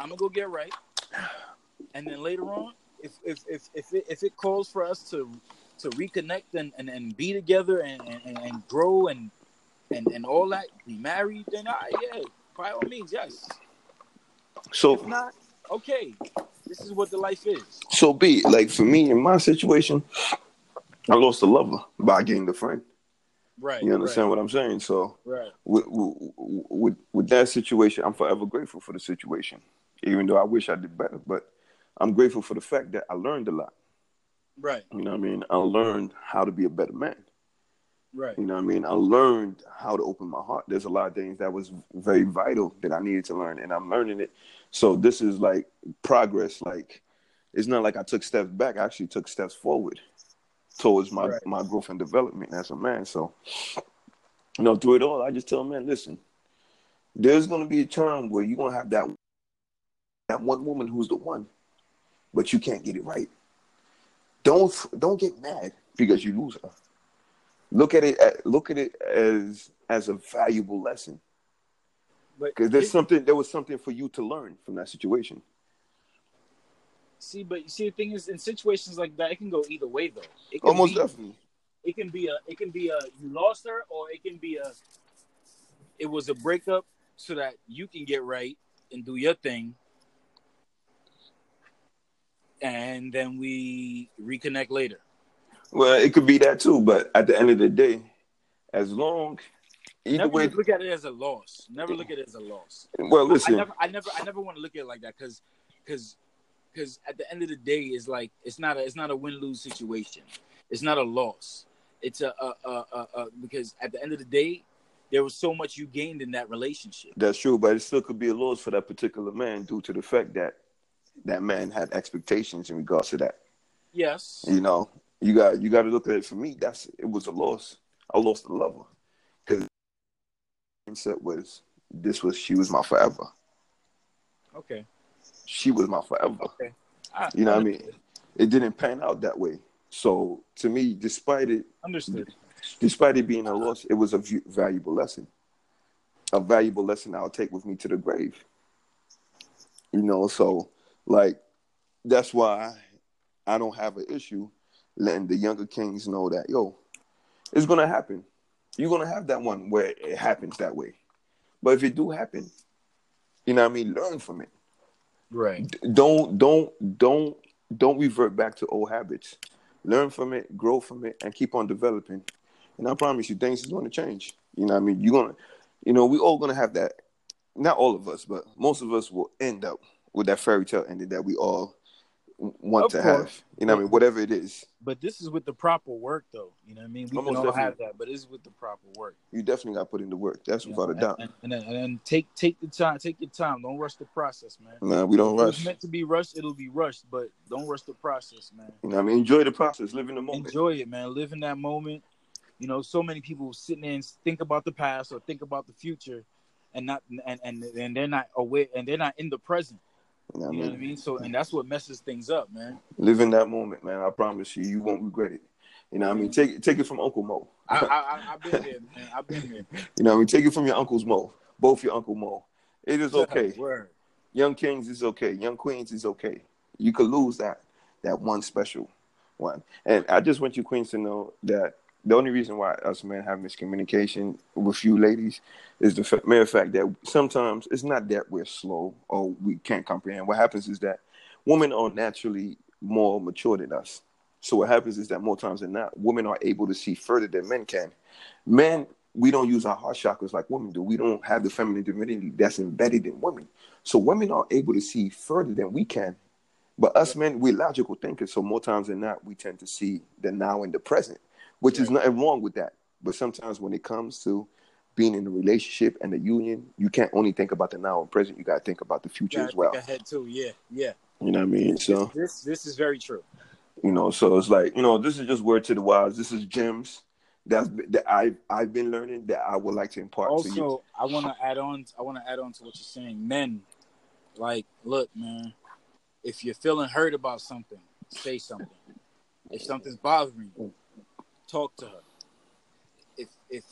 I'm gonna go get right, and then later on, if if if if it, if it calls for us to to reconnect and, and, and be together and, and, and grow and, and and all that, be married, then I yeah, by all means, yes. If So not, okay, this is what the life is. so be it. Like for me in my situation, I lost a lover by getting the friend. Right. You understand what I'm saying? So Right. right. with, with with that situation, I'm forever grateful for the situation, even though I wish I did better. But I'm grateful for the fact that I learned a lot. Right. You know what I mean? I learned how to be a better man. Right. You know what I mean? I learned how to open my heart. There's a lot of things that was very vital that I needed to learn, and I'm learning it. So this is like progress. Like it's not like I took steps back. I actually took steps forward towards my Right. my growth and development as a man. So you know, through it all, I just tell man, listen, there's gonna be a time where you're gonna have that that one woman who's the one, but you can't get it right. Don't don't get mad because you lose her. Look at it. at- Look at it as as a valuable lesson because there's it- something. There was something for you to learn from that situation. see, but you see, the thing is, in situations like that, it can go either way, though. It can Almost be, definitely. it can be a it can be a you lost her or it can be a it was a breakup so that you can get right and do your thing and then we reconnect later. Well, it could be that too, but at the end of the day, as long either never way. look at it as a loss. Never look at it as a loss. Well, I listen. never i never i never want to look at it like that because because because at the end of the day it's like it's not a it's not a win-lose situation. It's not a loss. It's a, a, a, a, a because at the end of the day there was so much you gained in that relationship. That's true, but it still could be a loss for that particular man due to the fact that that man had expectations in regards to that. yes You know, you got you got to look at it. For me, that's it was a loss. I lost a lover because mindset was this was she was my forever. okay She was my forever. okay I, You know what I mean? It didn't pan out that way. So to me, despite it, understood despite it being a loss, it was a v- valuable lesson. A valuable lesson I'll take with me to the grave. You know, so like that's why I don't have an issue letting the younger kings know that yo, it's gonna happen. You're gonna have that one where it happens that way. But if it do happen, you know what I mean, learn from it. right Don't don't don't don't revert back to old habits. Learn from it, grow from it, and keep on developing. And I promise you, things is to change. You know, what I mean, you're gonna, you know, we all gonna have that. Not all of us, but most of us will end up with that fairy tale ending that we all want Of to course. have. You know what I mean? Whatever it is, But this is with the proper work, though. You know what I mean? We Almost can all have that, but it's with the proper work. you definitely got to put in the work. That's you know? without a doubt. And, and, and, take take the time, take your time. Don't rush the process, man. Nah, we don't If it's rush. meant to be rushed, it'll be rushed, but don't rush the process, man. You know what I mean? Enjoy the process. Live in the moment. Enjoy it, man. Live in that moment. You know, so many people sitting there and think about the past or think about the future, and not and and, and they're not aware and they're not in the present. You know what I You know mean? what I mean? So, and that's what messes things up, man. Live in that moment, man. I promise you, you won't regret it. You know what I mean? Take take it from Uncle Mo. I, I, I I've been there, man. I've been there. You know what I mean? Take it from your uncle's Mo. Both your Uncle Mo. It is okay. Word. Young Kings is okay. Young Queens is okay. You could lose that that one special one. And I just want you queens to know that the only reason why us men have miscommunication with you ladies is the fa- mere fact that sometimes it's not that we're slow or we can't comprehend. What happens is that women are naturally more mature than us. So what happens is that more times than not, women are able to see further than men can. Men, we don't use our heart chakras like women do. We don't have the feminine divinity that's embedded in women. So women are able to see further than we can. But us men, we're logical thinkers. So more times than not, we tend to see the now and the present, which is nothing wrong with that. But sometimes when it comes to being in a relationship and the union, you can't only think about the now and present. You got to think about the future as well. think ahead too. Yeah, yeah. You know what I mean? So, This this is very true. you know, so it's like, you know, this is just word to the wise. This is gems that's that I I've been learning that I would like to impart to you. Also, I want to add on. I want to add on to what you're saying. Men, like, look, man. If you're feeling hurt about something, say something. If something's bothering you, talk to her. If if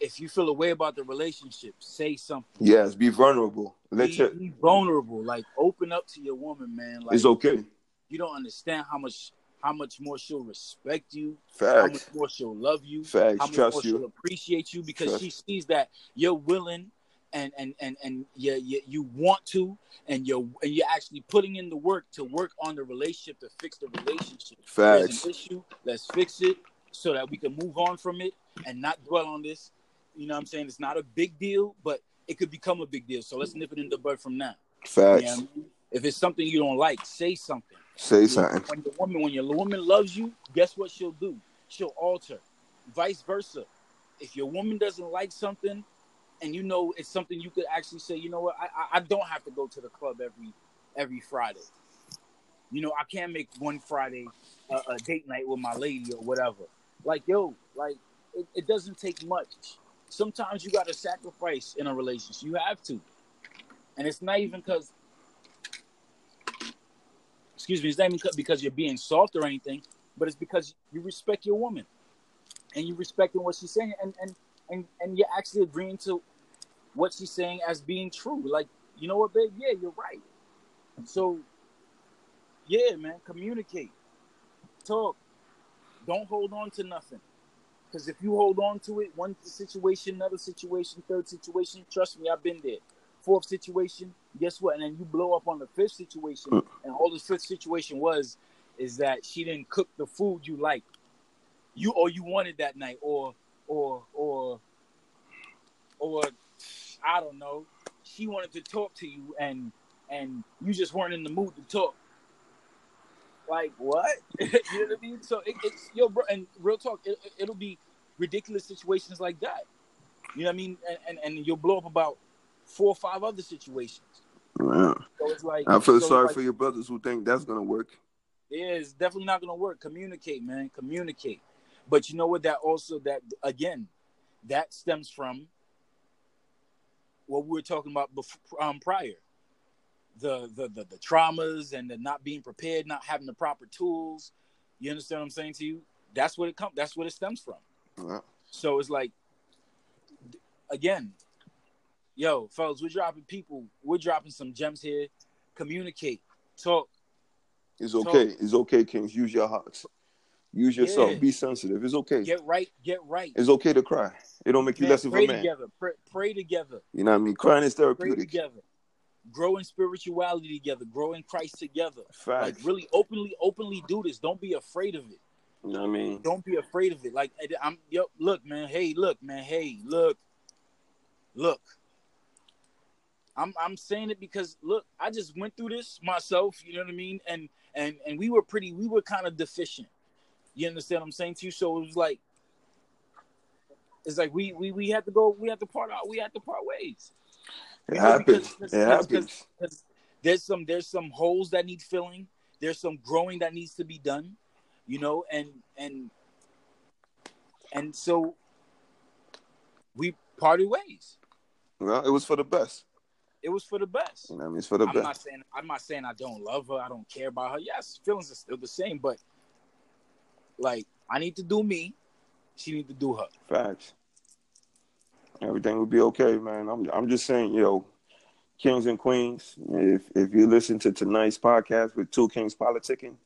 if you feel a way about the relationship, say something. Yes, be vulnerable. Let Be, your, be vulnerable. Like, open up to your woman, man. Like, it's okay. you don't understand how much how much more she'll respect you, Facts. how much more she'll love you, Facts. how much Trust more she'll you. appreciate you because Trust. she sees that you're willing and and and and you, you you want to and you're and you're actually putting in the work to work on the relationship to fix the relationship. There's Facts. an issue, let's fix it so that we can move on from it and not dwell on this. You know what I'm saying? It's not a big deal, but it could become a big deal. So let's nip it in the bud from now. Facts. You know I mean? If it's something you don't like, say something. Say something. When the woman, when your woman loves you, guess what she'll do? She'll alter. Vice versa. If your woman doesn't like something, and you know it's something you could actually say, you know what, I, I, don't have to go to the club every every Friday. You know, I can't make one Friday a, a date night with my lady or whatever. Like, yo, like it, it doesn't take much. Sometimes you got to sacrifice in a relationship. You have to, and it's not even because excuse me, it's not even because you're being soft or anything, but it's because you respect your woman and you respecting what she's saying and and and, and you're actually agreeing to what she's saying as being true. Like, you know what, babe? Yeah, you're right. So yeah, man, communicate. Talk. Don't hold on to nothing. Because if you hold on to it, one situation, another situation, third situation, trust me, I've been there. Fourth situation, guess what? And then you blow up on the fifth situation, mm. and all the fifth situation was is that she didn't cook the food you like, you or you wanted that night, or or or or I don't know, she wanted to talk to you and and you just weren't in the mood to talk. Like what? you know what I mean? So it, it's yo, bro, and real talk, it, it- it'll be ridiculous situations like that. You know what I mean? And, and and you'll blow up about four or five other situations. Yeah. So it's like I feel so sorry it's for your brothers who think that's gonna work. Yeah, it's definitely not gonna work. Communicate, man. Communicate. But you know what? That also that again, that stems from what we were talking about before, um, prior. The, the the the traumas and the not being prepared, not having the proper tools. You understand what I'm saying to you? That's what it comes. That's what it stems from. Yeah. So it's like, again, yo, fellas, we're dropping people. We're dropping some gems here. Communicate, talk. It's okay. It's okay, Kings. Use your hearts. Use yourself. Yeah. Be sensitive. It's okay. Get right. Get right. It's okay to cry. It don't make you Man, less of a man. together. Pray, pray together. You know what I mean? Crying is Pray therapeutic. together. Grow in spirituality together. Grow in Christ together. Like really openly, openly do this. Don't be afraid of it. You know what I mean? Don't be afraid of it. Like I'm, yo, look, man. Hey, look, man. Hey, look, look. I'm I'm saying it because look, I just went through this myself. You know what I mean? And and and we were pretty, we were kind of deficient. You understand what I'm saying to you? So it was like, it's like we we we had to go, we had to part out, we had to part ways. It happens. Because, it happens. There's some there's some holes that need filling. There's some growing that needs to be done. You know, and and and so we parted ways. Well, it was for the best. It was for the best. You know I mean, it's for the I'm best. not saying I'm not saying I don't love her. I don't care about her. Yes, feelings are still the same, but like I need to do me. She need to do her. Facts. Everything will be okay, man. I'm I'm just saying, you know, kings and queens. If if you listen to tonight's podcast with two kings politicking,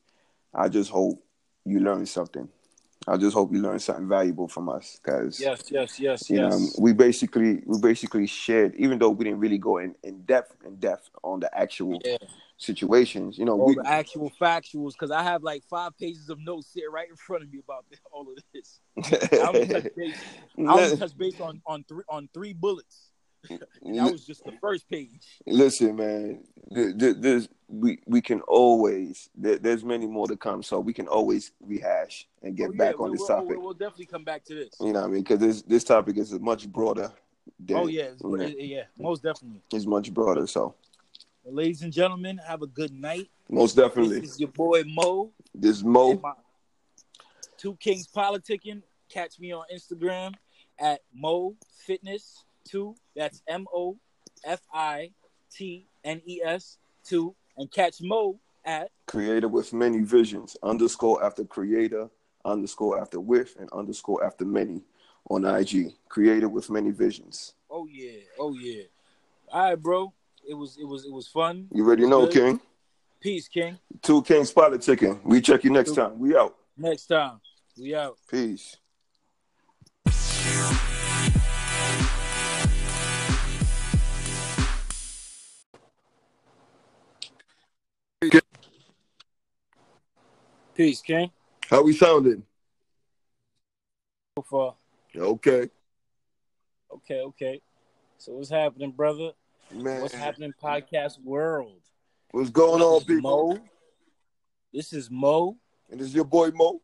I just hope you learn something. I just hope you learn something valuable from us, because yes, yes, yes, you yes. know, we basically we basically shared, even though we didn't really go in, in depth in depth on the actual Yeah. situations. You know, all we, the actual factuals because I have like five pages of notes sitting right in front of me about this, all of this. I only touch base, I only touch base on on three on three bullets. That was just the first page. Listen, man, th- th- we we can always there, there's many more to come, so we can always rehash and get Oh, yeah, back on this topic. We'll, we'll definitely come back to this. You know what I mean? Because this this topic is much broader. Than, Oh yeah, you know, yeah, most definitely. it's much broader. So Well, ladies and gentlemen, have a good night. most This definitely, is your boy Mo. this Mo. Two Kings Politicking. Catch me on Instagram at Mo Fitness Two. That's M O F I T N E S Two. And catch Mo at creator with many visions underscore after creator underscore after with and underscore after many on IG. Creator with many visions. Oh yeah, oh yeah. All right, bro. It was it was it was fun. You already know, Good. King. Peace, King. Two Kings chicken. We check you next time. We out. Next time. We out. Peace. Peace, King. How we sounding? So far. Okay, Okay, okay. So what's happening, brother? man. What's happening, podcast world? What's going on, people? Mo. This is Mo. And this is your boy Mo.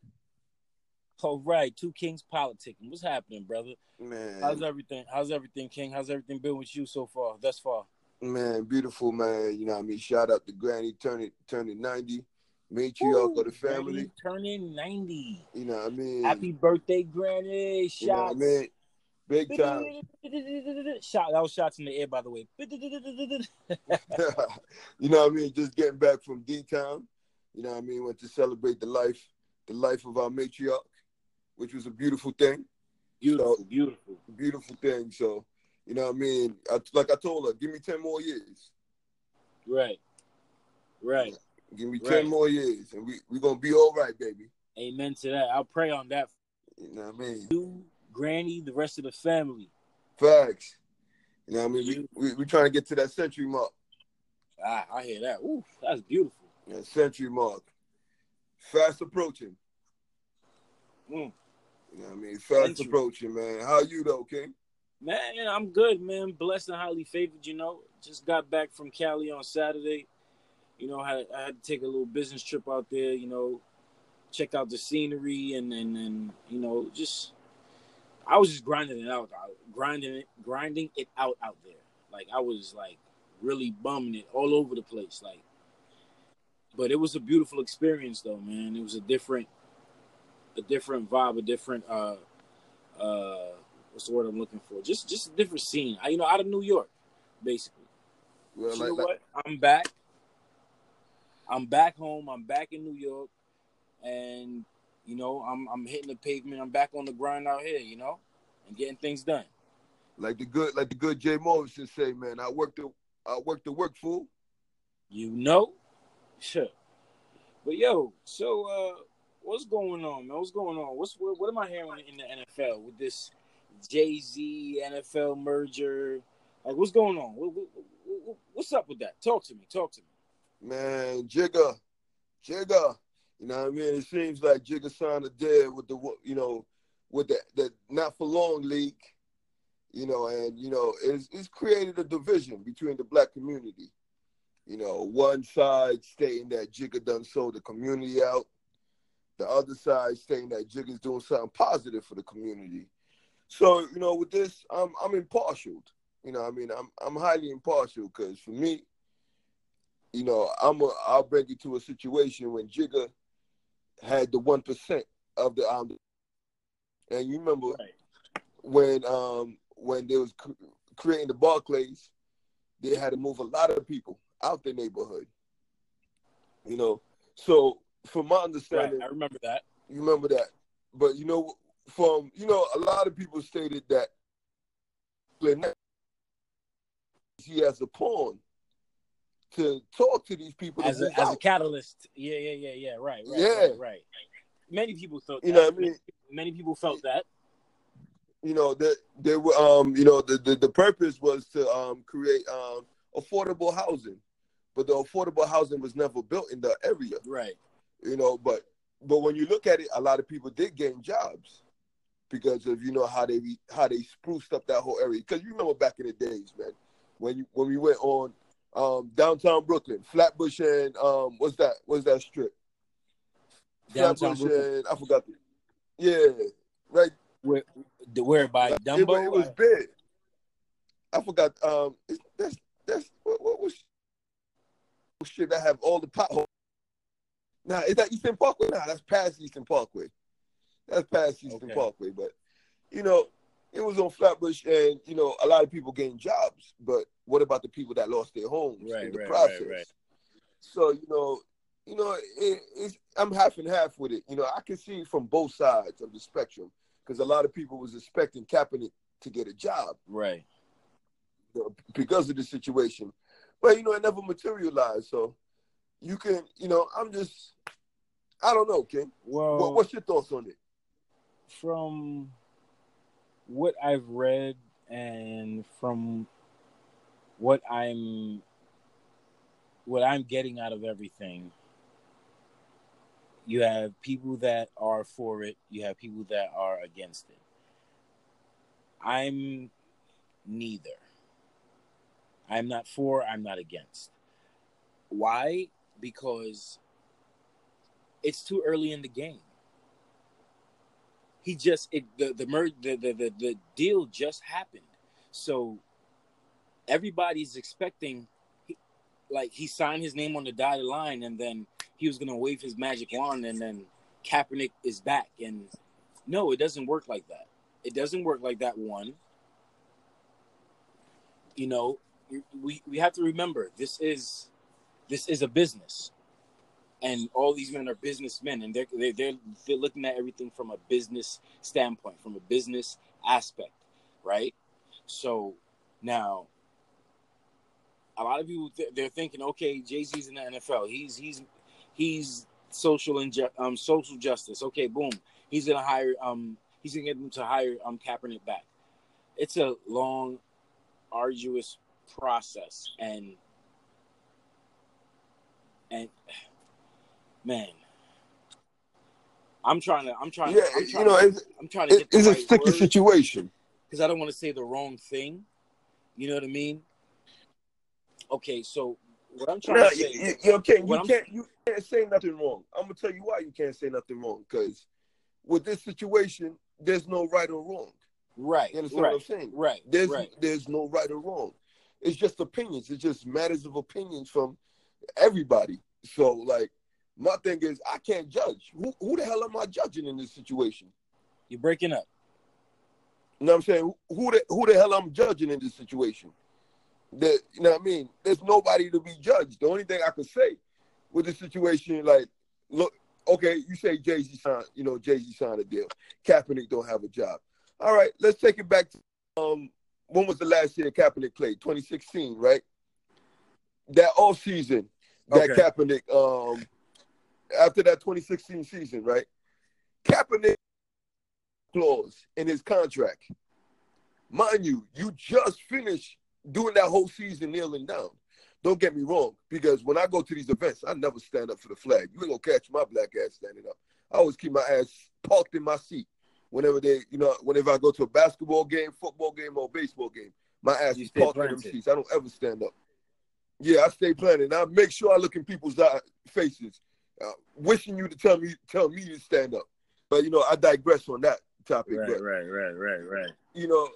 All right, two kings politicking. What's happening, brother? Man, How's everything? How's everything, King? How's everything been with you so far, thus far? man, beautiful man. You know what I mean? Shout out to Granny turning turning 90. Matriarch Woo, of the family. Granny Turning 90. You know what I mean? Happy birthday, Granny. you know what I Shots. mean? Big time. Shot. That was shots in the air, by the way. you know what I mean? Just getting back from D Town. You know what I mean? Went to celebrate the life, the life of our matriarch, which was a beautiful thing. Beautiful, So- beautiful. Beautiful thing. So, you know what I mean? I, like I told her, give me 10 more years. Right. Right. Give me 10 more years. And we we gonna be all right, baby. Amen to that. I'll pray on that. You know what I mean? You, Granny, the rest of the family. Facts. You know what I mean? You- We, we, we trying to get to that century mark. Ah, I hear that. Ooh, that's beautiful. That century mark. Fast approaching. Mm. You know what I mean? Fast Century. approaching, man. How you though, King? Man, I'm good, man. Blessed and highly favored, you know. Just got back from Cali on Saturday. You know, I had, I had to take a little business trip out there, you know, check out the scenery and, and, and you know, just I was just grinding it out, grinding it, grinding it out out there. Like I was like really bumming it all over the place, like. But it was a beautiful experience, though, man. It was a different, a different vibe, a different, uh, uh, what's the word I'm looking for? Just, just a different scene. I, you know, out of New York, basically. Well, you like, know like- what? I'm back. I'm back home. I'm back in New York, and you know, I'm I'm hitting the pavement. I'm back on the grind out here. You know, and getting things done. like the good, like the good Jay Morrison say, man. I work the, I work the work fool. You know, sure. But yo, so uh, what's going on, man? What's going on? What's what, what am I hearing in the NFL with this Jay Z NFL merger? Like, what's going on? What, what, what- what's up with that? Talk to me. Talk to me. Man, Jigga, Jigga. You know what I mean? It seems like Jigga signed a deal with the, you know, with the, the not for long league. You know, and you know, it's it's created a division between the black community. You know, one side stating that Jigga done sold the community out, the other side saying that Jigga's doing something positive for the community. So, you know, with this, I'm I'm impartial. You know, I mean, I'm I'm highly impartial because for me, you know, I'm a I'll bring you to a situation when Jigga had the one percent of the um, and you remember right. when um when they was creating the Barclays, they had to move a lot of people out the neighborhood. You know, so from my understanding, right, I remember that. You remember that, but you know, from you know, a lot of people stated that he has a pawn to talk to these people as a, as a catalyst. Yeah, yeah, yeah, yeah. Right, right, yeah, right, right. Many people thought. You know what I mean? Many people felt that. You know that there were, um, you know, the, the the purpose was to um create um affordable housing, but the affordable housing was never built in the area. Right. You know, but but when you look at it, a lot of people did gain jobs because of you know how they how they spruced up that whole area. Because you remember back in the days, man, when you when we went on um, downtown Brooklyn, Flatbush and um, what's that? What's that strip? Downtown Flatbush Brooklyn. and I forgot. The, yeah, right. Where, where by Dumbo? It, it was big. I forgot. Um, that's that's what, what was shit that have all the potholes. Now is that Eastern Parkway? Nah, that's past Eastern Parkway. That's past Eastern okay. Parkway. But you know, it was on Flatbush, and you know, a lot of people gained jobs. But what about the people that lost their homes right, in the right, process? Right, so you know, you know, it, I'm half and half with it. You know, I can see from both sides of the spectrum because a lot of people was expecting Kaepernick to get a job, right? You know, because of the situation, but you know, it never materialized. So you can, you know, I'm just, I don't know, King. Well, what, what's your thoughts on it? From what I've read and from what I'm what I'm getting out of everything, you have people that are for it, you have people that are against it. I'm neither. I'm not for, I'm not against. Why? Because it's too early in the game. He just it, the the, mer- the the the the deal just happened. So everybody's expecting like he signed his name on the dotted line and then he was gonna wave his magic wand and then Kaepernick is back. And no, it doesn't work like that. It doesn't work like that. One, you know, we we have to remember this is this is a business, and all these men are businessmen, and they're they're they're, they're looking at everything from a business standpoint, from a business aspect, right? So now a lot of people th- they're thinking, okay, Jay Z's in the NFL. He's he's he's social and ju- um social justice. Okay, boom. He's gonna hire um he's gonna get them to hire um Kaepernick back. It's a long, arduous process, and and man, I'm trying to I'm trying yeah, to, I'm trying you know, to, I'm trying to get it's a sticky situation because I don't want to say the wrong thing. You know what I mean? Okay, so what I'm trying no, to say, you, you, okay, you can't you can't say nothing wrong. I'm gonna tell you why you can't say nothing wrong because with this situation, there's no right or wrong. Right. You understand right, what I'm saying? Right. There's right. there's no right or wrong. It's just opinions. It's just matters of opinions from everybody. So like my thing is I can't judge. Who, who the hell am I judging in this situation? You're breaking up. You know what I'm saying? Who the who the hell I'm judging in this situation? That you know what I mean? There's nobody to be judged. The only thing I could say with the situation, like, look, okay, you say Jay Z signed, you know, Jay Z signed a deal. Kaepernick don't have a job. All right, let's take it back to um when was the last year Kaepernick played? 2016, right? That off season that okay. Kaepernick um after that 2016 season, right? Kaepernick clause in his contract. Mind you, you just finished doing that whole season kneeling down. Don't get me wrong, because when I go to these events, I never stand up for the flag. You ain't gonna catch my black ass standing up. I always keep my ass parked in my seat. whenever they, you know, whenever I go to a basketball game, football game, or baseball game, my ass You is parked in them seats. I don't ever stand up. Yeah, I stay planted. I make sure I look in people's eye, faces, uh, wishing you to tell me tell me to stand up. But you know, I digress on that topic. Right, but right, right, right, right. you know,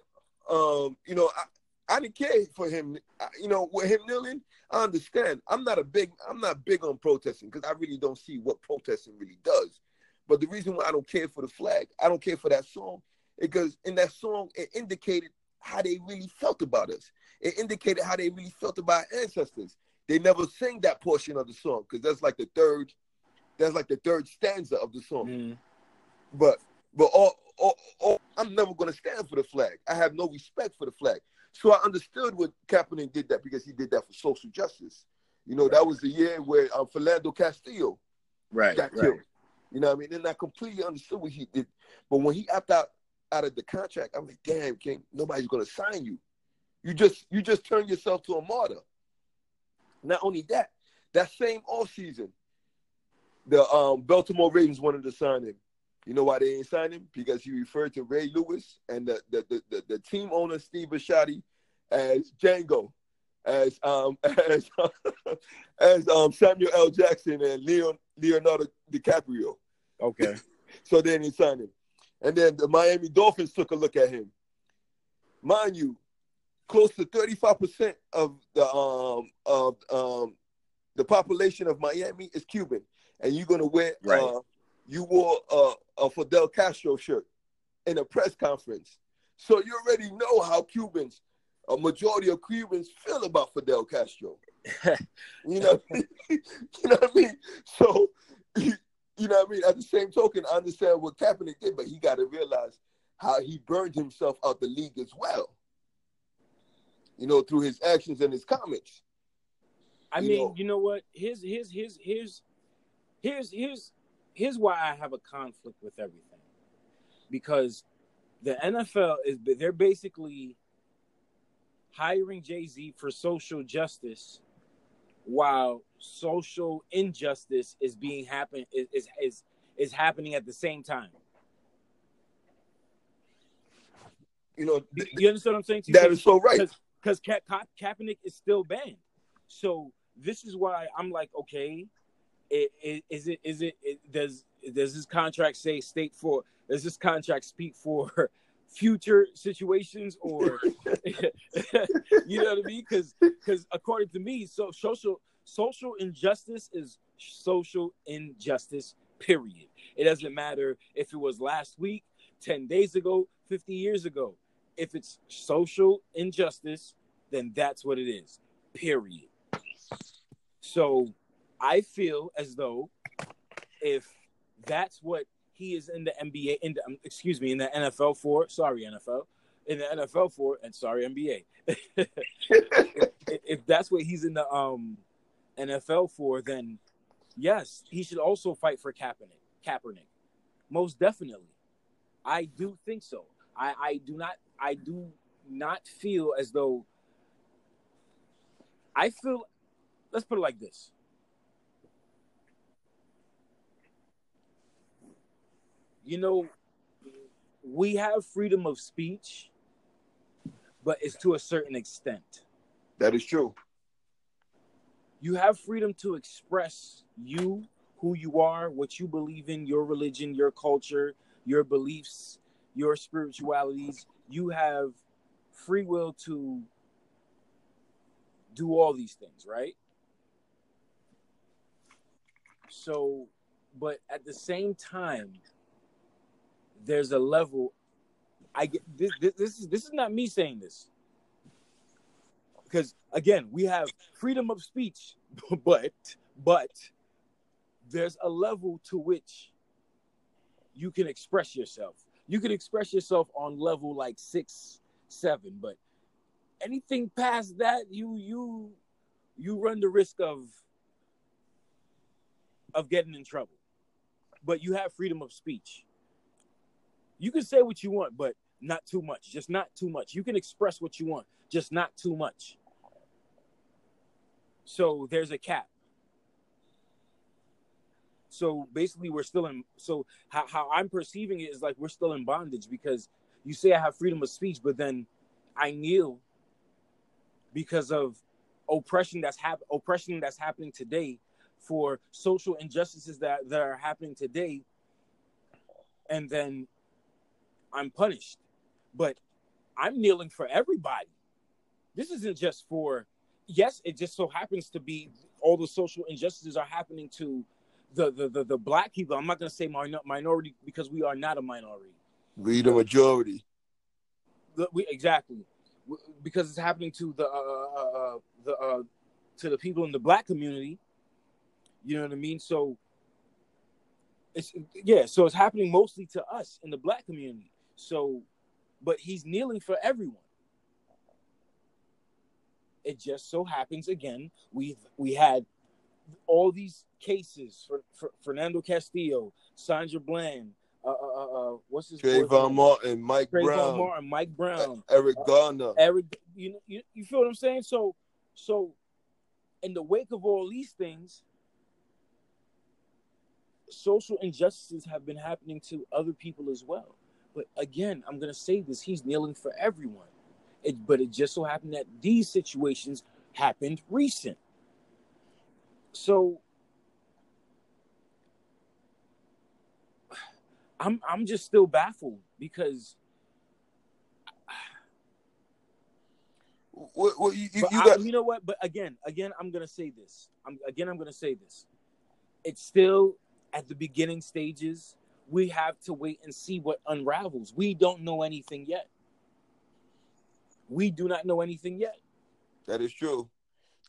um, you know, I, I didn't care for him. I, you know, with him kneeling, I understand. I'm not a big, I'm not big on protesting because I really don't see what protesting really does. But the reason why I don't care for the flag, I don't care for that song, because in that song it indicated how they really felt about us. It indicated how they really felt about our ancestors. They never sing that portion of the song because that's like the third, that's like the third stanza of the song. Mhm. But but all, all, all, I'm never going to stand for the flag. I have no respect for the flag. So I understood what Kaepernick did that because he did that for social justice. You know, that was the year where um, Philando Castillo Right, got right. killed. You know what I mean? And I completely understood what he did. But when he opted out, out of the contract, I'm like, damn, King, nobody's gonna sign you. You just you just turn yourself to a martyr. Not only that, that same off season, the um, Baltimore Ravens wanted to sign him. You know why they ain't signed him? Because he referred to Ray Lewis and the the, the, the, the team owner Steve Bisciotti as Django, as um as as um Samuel L. Jackson and Leon Leonardo DiCaprio. Okay. So then he signed him. And then the Miami Dolphins took a look at him. Mind you, close to 35% of the um of um the population of Miami is Cuban. And you're gonna wear Right. uh you wore uh, a Fidel Castro shirt in a press conference. So you already know how Cubans, a majority of Cubans feel about Fidel Castro. You know, you know what I mean? So, you know what I mean? At the same token, I understand what Kaepernick did, but he got to realize how he burned himself out the league as well. You know, through his actions and his comments. I You mean, know- you know what? Here's here's here's here's here's here's here's why I have a conflict with everything. Because the NFL is they're basically hiring Jay-Z for social justice while social injustice is being happen is is is, is happening at the same time. You know, You- th- You understand what I'm saying? to you? that is so right. because Ka- Ka- Kaepernick is still banned. So this is why I'm like, okay, it, it, is it is it, it does does this contract say state for does this contract speak for future situations or you know what I mean? Because because according to me, so social social injustice is social injustice. Period. It doesn't matter if it was last week, ten days ago, fifty years ago. If it's social injustice, then that's what it is. Period. So I feel as though if that's what he is in the NBA, in the um, excuse me, in the NFL for, sorry NFL, in the NFL for, and sorry NBA, if, if that's what he's in the um NFL for, then yes, he should also fight for Kaepernick. Kaepernick, most definitely, I do think so. I I do not I do not feel as though I feel. Let's put it like this. You know, we have freedom of speech, but it's to a certain extent. that is true. You have freedom to express you, who you are, what you believe in, your religion, your culture, your beliefs, your spiritualities. You have free will to do all these things, right? So, but at the same time, there's a level. I get this. This, this is this is not me saying this because again, we have freedom of speech, but but there's a level to which you can express yourself. You can express yourself on level like six, seven, but anything past that, you you you run the risk of of getting in trouble. But you have freedom of speech. You can say what you want, but not too much. Just not too much. You can express what you want, just not too much. So there's a cap. So basically, we're still in. So how, how I'm perceiving it is like we're still in bondage because you say I have freedom of speech, but then I kneel because of oppression that's hap- oppression that's happening today for social injustices that, that are happening today and then I'm punished. But I'm kneeling for everybody. This isn't just for yes, it just so happens to be all the social injustices are happening to the the the, the black people. I'm not going to say minor, minority because we are not a minority. We the majority. The, we exactly because it's happening to the uh, uh, uh, the uh, to the people in the black community. You know what I mean? So it's yeah, so it's happening mostly to us in the black community. So, but he's kneeling for everyone. It just so happens again we've we had all these cases for, for Fernando Castillo, Sandra Bland, uh, uh, uh, uh what's his Trayvon Martin, Mike Trayvon Brown, Martin, Mike Brown, Eric uh, Garner, Eric. You know, you, you feel what I'm saying? So, so in the wake of all these things, social injustices have been happening to other people as well. But again, I'm gonna say this: he's kneeling for everyone. It, but it just so happened that these situations happened recent. So I'm I'm just still baffled because what, you, you, you, got... I, you know what? But again, again, I'm gonna say this. I'm again, I'm gonna say this. It's still at the beginning stages. We have to wait and see what unravels. We don't know anything yet. We do not know anything yet. That is true.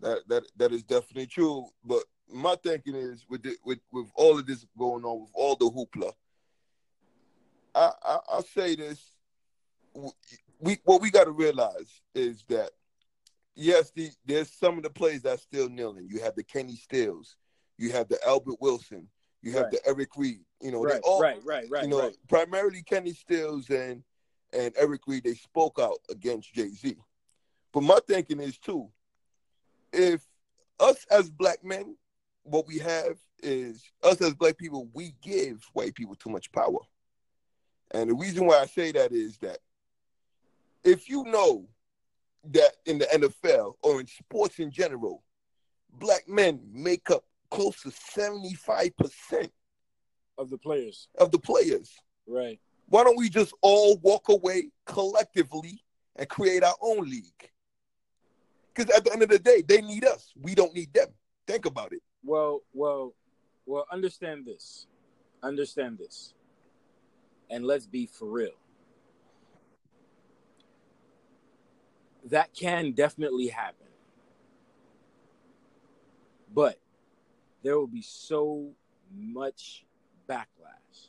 That that that is definitely true. But my thinking is with the, with with all of this going on, with all the hoopla, I, I I'll say this: we what we got to realize is that yes, the, there's some of the plays that's still kneeling. You have the Kenny Stills, you have the Albert Wilson, you have right. the Eric Reid. You know, right, they all right, right, right. You know, right. primarily Kenny Stills and and Eric Reid. They spoke out against Jay Z. But my thinking is too, if us as black men, what we have is us as black people, we give white people too much power. And the reason why I say that is that if you know that in the NFL or in sports in general, black men make up close to 75% of the players. Of the players. Right. Why don't we just all walk away collectively and create our own league? Because at the end of the day, they need us. We don't need them. Think about it. Well, well, well, understand this. Understand this. And let's be for real. That can definitely happen. But there will be so much backlash,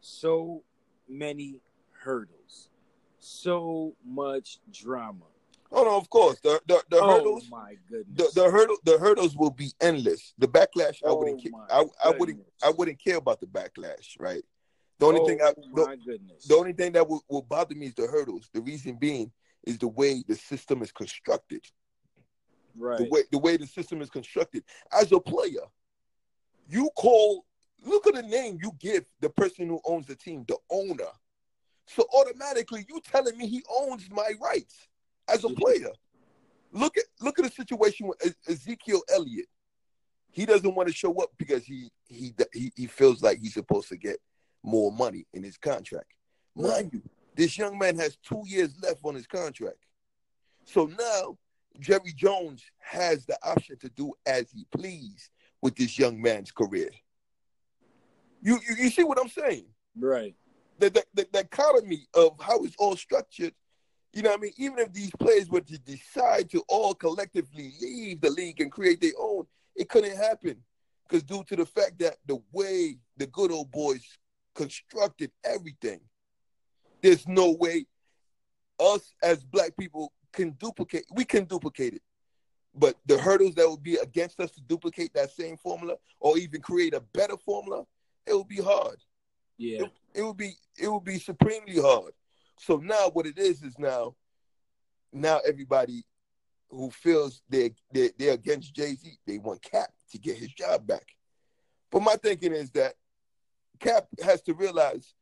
so many hurdles, so much drama. Oh no, of course. The the, the oh, hurdles. my goodness. The, the hurdle the hurdles will be endless. The backlash, I wouldn't. Oh, I, I wouldn't. I wouldn't care about the backlash, right? The only oh, thing I my the, goodness. The only thing that will, will bother me is the hurdles. The reason being is the way the system is constructed. Right. The way the way the system is constructed. As a player, you call look at the name you give the person who owns the team, the owner. So automatically you telling me he owns my rights as a mhm. player. Look at look at the situation with Ezekiel Elliott. He doesn't want to show up because he he he, he feels like he's supposed to get more money in his contract. Mind you, this young man has two years left on his contract. So now Jerry Jones has the option to do as he please with this young man's career. You you, you see what I'm saying? Right. The, the, the, the economy of how it's all structured you know what I mean? Even if these players were to decide to all collectively leave the league and create their own, it couldn't happen. Because due to the fact that the way the good old boys constructed everything, there's no way us as black people can duplicate. We can duplicate it. But the hurdles that would be against us to duplicate that same formula or even create a better formula, it would be hard. Yeah. It, it would be it would be supremely hard. So now what it is is now, now everybody who feels they're, they're, they're against Jay Z, they want Cap to get his job back. But my thinking is that Cap has to realize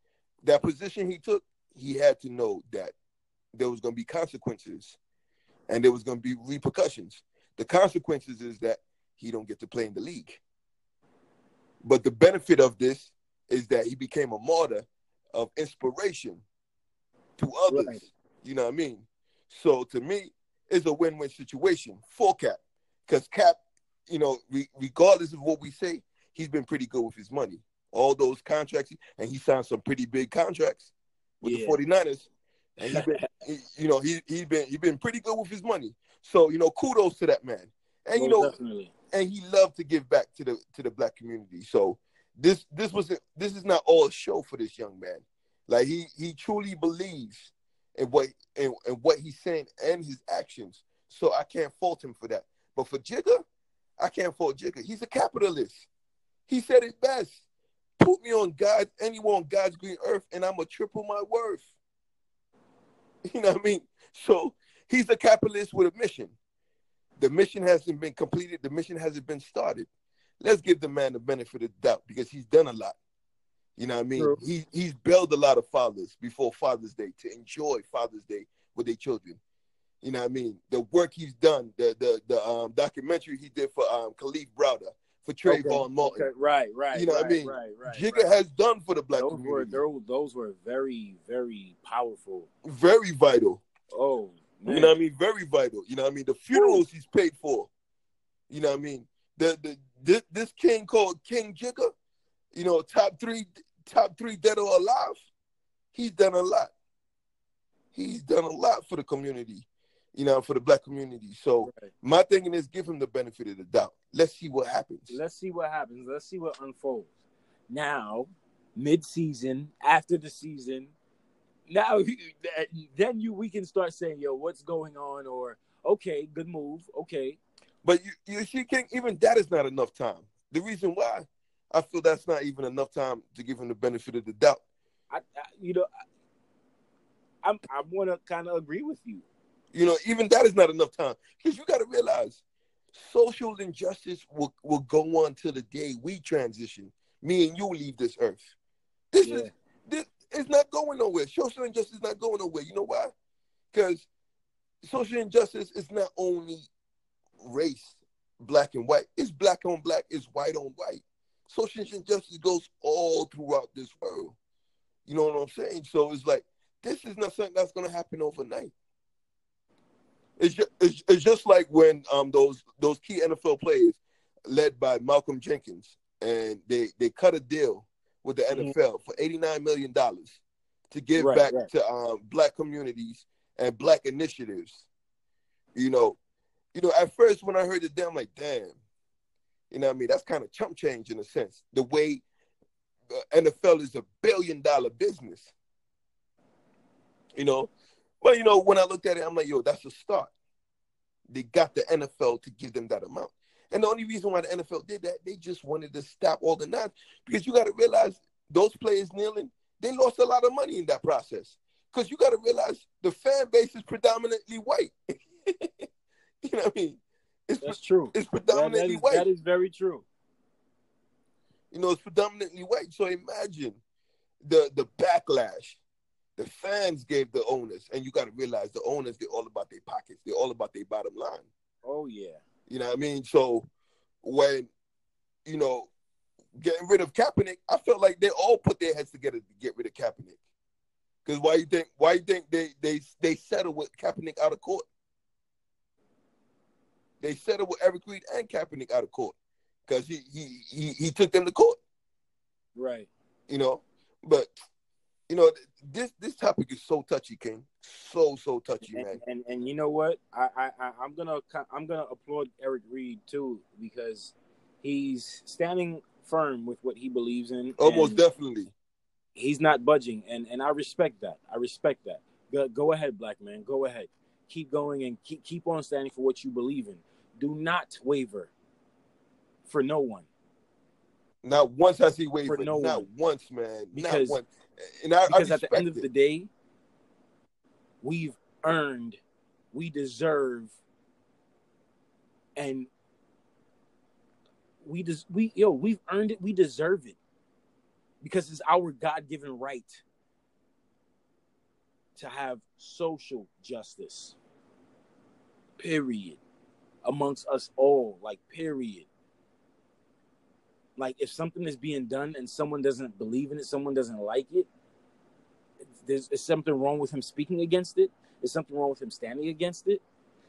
that position he took, he had to know that there was going to be consequences and there was going to be repercussions. The consequences is that he don't get to play in the league. But the benefit of this is that he became a martyr of inspiration to others. Right. You know what I mean? So to me, it's a win-win situation for Cap because Cap, you know, re- regardless of what we say, he's been pretty good with his money. All those contracts, and he signed some pretty big contracts with yeah. the 49ers. And he been, he, you know, he he's been he been pretty good with his money. So you know, kudos to that man. And you oh, know, definitely. and he loved to give back to the to the black community. So this this was this is not all a show for this young man. Like he he truly believes in what in, in what he's saying and his actions. So I can't fault him for that. But for Jigga, I can't fault Jigga. He's a capitalist. He said it best. Put me on God, anywhere on God's green earth, and I'm gonna triple my worth. You know what I mean? So he's a capitalist with a mission. The mission hasn't been completed, the mission hasn't been started. Let's give the man the benefit of the doubt because he's done a lot. You know what I mean? True. He he's built a lot of fathers before Father's Day to enjoy Father's Day with their children. You know what I mean? The work he's done, the the the um, documentary he did for um, Kalief Browder, for Trayvon okay. Martin. Okay. Right, right. You know right, what I mean? Right, right. Jigga right. has done for the black those community. Were, those were very, very powerful. Very vital. Oh, man. You know what I mean? Very vital. You know what I mean? The funerals he's paid for. You know what I mean? The the this, this king called King Jigga, you know, top three top three dead or alive. He's done a lot. He's done a lot for the community you know, for the black community. So right. my thinking is give him the benefit of the doubt. Let's see what happens. Let's see what happens. Let's see what unfolds. Now, mid-season, after the season, now then you we can start saying, yo, what's going on? Or okay, good move. Okay. But you, you see, King, even that is not enough time. The reason why I feel that's not even enough time to give him the benefit of the doubt. I, I you know, I, I'm I want to kind of agree with you. You know, even that is not enough time because you got to realize social injustice will, will go on till the day we transition. Me and you leave this earth. This yeah. is this is not going nowhere. Social injustice is not going nowhere. You know why? Because social injustice is not only race, black and white. It's black on black. It's white on white. Social injustice goes all throughout this world. You know what I'm saying? So it's like this is not something that's going to happen overnight. It's just, it's, it's just like when um those those key NFL players led by Malcolm Jenkins and they they cut a deal with the mm-hmm. NFL for 89 million dollars to give right, back right. to um, black communities and black initiatives. You know, you know, at first when I heard it, I'm like, damn, you know what I mean? That's kind of chump change in a sense. The way the NFL is a billion dollar business. You know, But you know, when I looked at it, I'm like, yo, that's a start. They got the NFL to give them that amount. And the only reason why the NFL did that, they just wanted to stop all the nonsense. Because you got to realize those players kneeling, they lost a lot of money in that process. Because you got to realize the fan base is predominantly white. you know what I mean? It's, That's true. It's predominantly that, that is, white. That is very true. You know, it's predominantly white. So imagine the the backlash the fans gave the owners, and you got to realize the owners, they're all about their pockets. They're all about their bottom line. Oh, yeah. You know what I mean? So when, you know, getting rid of Kaepernick, I felt like they all put their heads together to get rid of Kaepernick. Because why you think why you think they they they settled with Kaepernick out of court? They settled with Eric Reid and Kaepernick out of court because he, he he he took them to court. Right. You know, but you know, this this topic is so touchy, King. So so touchy, and, man. And and you know what? I I I'm gonna I'm gonna applaud Eric Reid too because he's standing firm with what he believes in. Oh, Almost definitely. He's not budging, and and I respect that. I respect that. Go, go ahead, black man. Go ahead. Keep going and keep keep on standing for what you believe in. Do not waver for no one. Not once I see waver. No not one. once, man. Because not once. And I, because I at the end of the day, we've earned, we deserve, and we just we yo we've earned it. We deserve it because it's our God given right to have social justice. Period. Amongst us all, like period. Like if something is being done and someone doesn't believe in it, someone doesn't like it, there's is something wrong with him speaking against it. Is something wrong with him standing against it?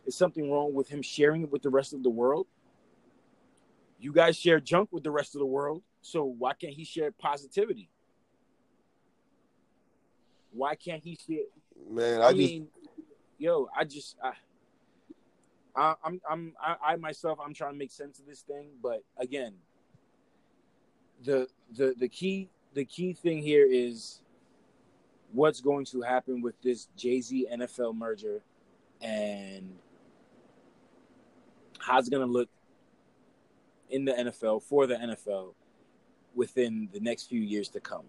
Is something wrong with him sharing it with the rest of the world? You guys share junk with the rest of the world, so why can't he share positivity? Why can't he share? Man, I, I just mean, yo, I just, I, I, I'm, I'm, I, I myself, I'm trying to make sense of this thing, but again, the, the, the key, the key thing here is what's going to happen with this Jay Z NFL merger, and how's it going to look in the NFL for the NFL within the next few years to come.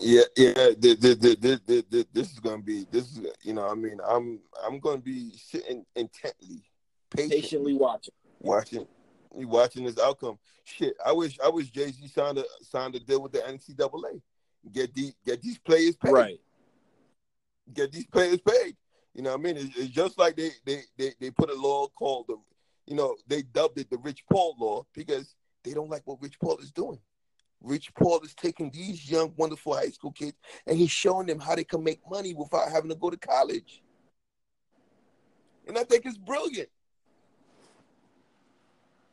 Yeah, yeah. The, the, the, the, the, the, this is gonna be this is you know I mean I'm I'm gonna be sitting intently, patiently, Patiently watching. watching watching this outcome. Shit, I wish I wish Jay Z signed a signed a deal with the NCAA. Get these get these players paid. Right. Get these players paid. You know what I mean? It's, it's just like they, they they they put a law called the you know they dubbed it the Rich Paul law because they don't like what Rich Paul is doing. Rich Paul is taking these young, wonderful high school kids and he's showing them how they can make money without having to go to college. And I think it's brilliant.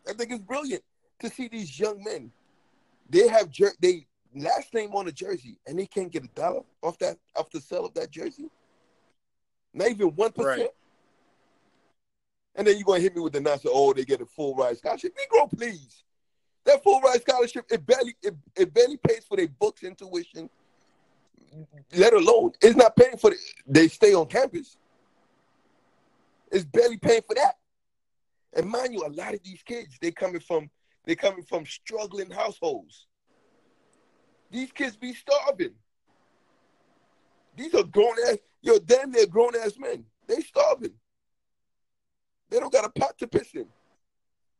I think it's brilliant to see these young men. They have jer- they last name on a jersey and they can't get a dollar off that off the sale of that jersey. Not even one percent. And then you're gonna hit me with the nonsense, oh, they get a full ride scholarship. Negro, please. That full ride scholarship, it barely it, it barely pays for their books and tuition, let alone it's not paying for the, they stay on campus. It's barely paying for that. And mind you, a lot of these kids, they coming from they coming from struggling households. These kids be starving. These are grown ass, yo, damn near grown ass men. They starving. They don't got a pot to piss in.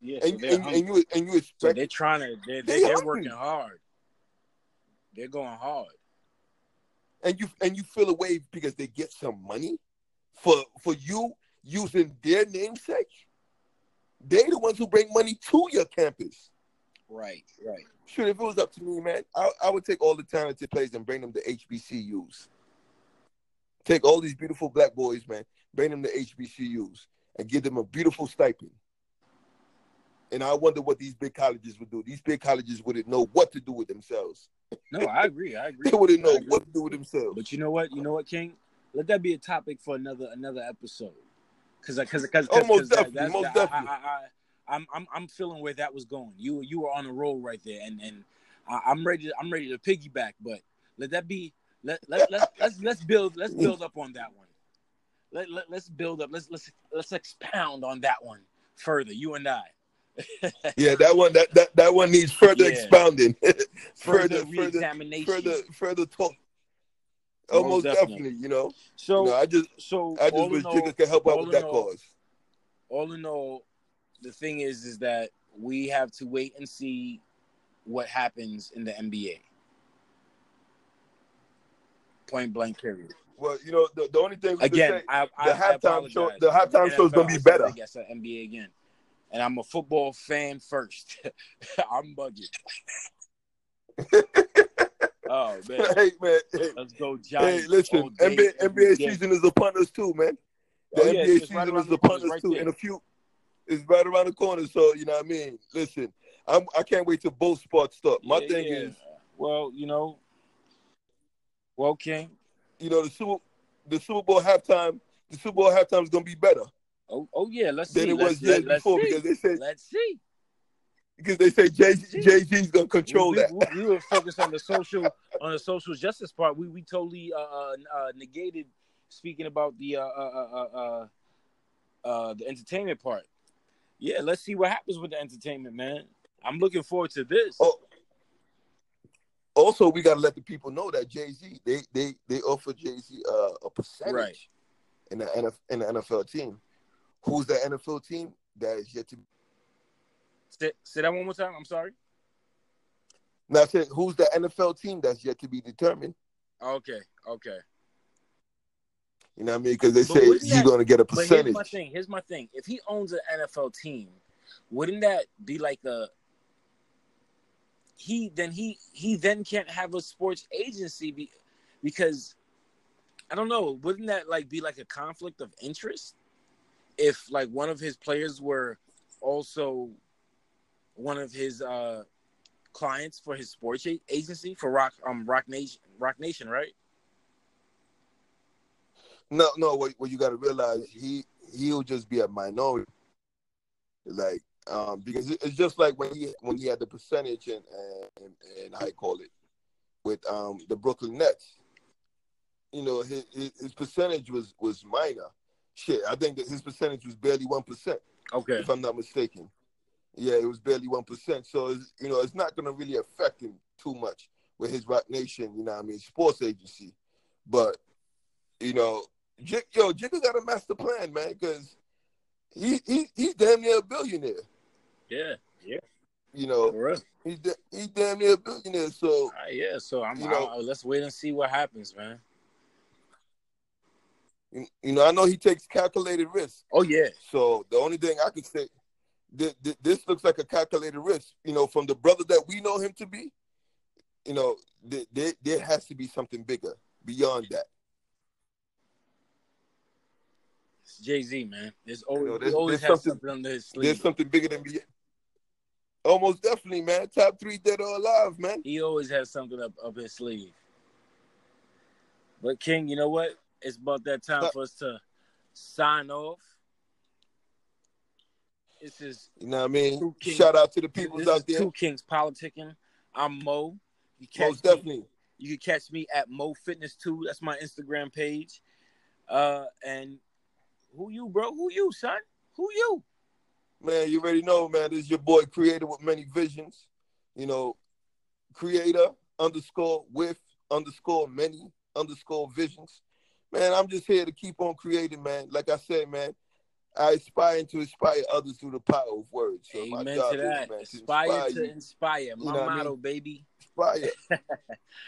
Yeah. And, so they're and, and you and you So expect they're trying to. They're, They they're, they're working hard. They're going hard. and you and you feel away because they get some money for for you using their namesake. They the ones who bring money to your campus. Right. Right. Shoot, if it was up to me, man, I, I would take all the talented players and bring them to HBCUs. Take all these beautiful black boys, man, bring them to HBCUs and give them a beautiful stipend. And I wonder what these big colleges would do. These big colleges wouldn't know what to do with themselves. No, I agree. I agree. They wouldn't know what to do with themselves. But you know what? You know what, King? Let that be a topic for another another episode. Because because because Oh, most definitely, most I, definitely. I, I, I'm I'm I'm feeling where that was going. You you were on a roll right there, and and I, I'm ready. To, I'm ready to piggyback. But let that be. Let let let let's let's build let's build up on that one. Let, let let's build up. Let's let's let's expound on that one further. You and I. Yeah, that one that that, that one needs further Yeah. expounding. Further further further further further talk. Oh, Most most definitely. definitely, you know. So You know, I just so I just wish all, Jigga could help out with that all- cause. all in all, the thing is, is that we have to wait and see what happens in the NBA. Point blank, period. Well, you know, the, the only thing Again, can say, I, I, the halftime show- the halftime show is gonna be better. I guess the NBA again, and I'm a football fan first. I'm bugging. oh man, hey man, hey, let's go John. hey, Giants! listen, NBA, NBA season is upon us too, man. The Oh, NBA it's season right is upon us right too. there. In a few, it's right around the corner. So you know what I mean. Listen, I'm I can't wait till both spots start. My Yeah, thing yeah. is, well, you know, well, King. you know, the Super the Super Bowl halftime, the Super Bowl halftime is gonna be better Oh, oh yeah. Let's than see. it let's, was years let, let's before see. because they said Let's see. Because they say Jay Z's gonna control we, that. We, we were focused on the social on the social justice part. We we totally uh, uh, uh, negated speaking about the uh, uh, uh, uh, uh, the entertainment part. Yeah, let's see what happens with the entertainment, man. I'm looking forward to this. Oh, also, we gotta let the people know that Jay Z they they they offer Jay Z uh, a percentage Right. in the NF, in the NFL team. Who's the NFL team? That is yet to. Say, say that one more time. I'm sorry. Now, I said, who's the NFL team that's yet to be determined? Okay, okay. You know what I mean? Because they But say he's going to get a But here's percentage. my thing. Here's my thing. If he owns an NFL team, wouldn't that be like a he then he he then can't have a sports agency be, because I don't know, wouldn't that like be like a conflict of interest if like one of his players were also one of his uh clients for his sports agency for Roc um Roc Nation Roc Nation, right? No, no. What, what you got to realize, he he'll just be a minority. Like, um, because it's just like when he when he had the percentage and and, and you call it with um the Brooklyn Nets. You know, his his, his percentage was was minor. Shit, I think that his percentage was barely one percent, Okay. if I'm not mistaken. Yeah, it was barely one percent. So it's, you know, it's not going to really affect him too much with his Roc Nation. You know, I mean, sports agency. But you know, J- yo, Jigga got a master plan, man, because he, he he's damn near a billionaire. Yeah. Yeah. You know, he's da- he's damn near a billionaire. So right, yeah, so I'm. You know- I- let's wait and see what happens, man. you you know, I know he takes calculated risks. Oh yeah, So the only thing I could say, th- th- this looks like a calculated risk. You know, from the brother that we know him to be, you know, th- there there has to be something bigger beyond that. it's Jay Z, man. There's always, know, there's- always there's something- something under his There's something bigger than me. Almost definitely, man. Top three dead or alive, man. He always has something up up his sleeve. But King, you know what? It's about that time for us to sign off. This is You know what I mean? Shout out to the people out there. Two Kings politicking. I'm Mo. You catch Most me- definitely. You can catch me at Mo Fitness 2. That's my Instagram page. Uh, and who you, bro? Who you, son? Who you? Man, you already know, man. This is your boy, creator with many visions. You know, creator underscore with underscore many underscore visions. Man, I'm just here to keep on creating, man. Like I said, man, I aspire to inspire others through the power of words. So my Amen job to is, that. man, Inspire to inspire. My You know what I motto, mean? baby. inspire.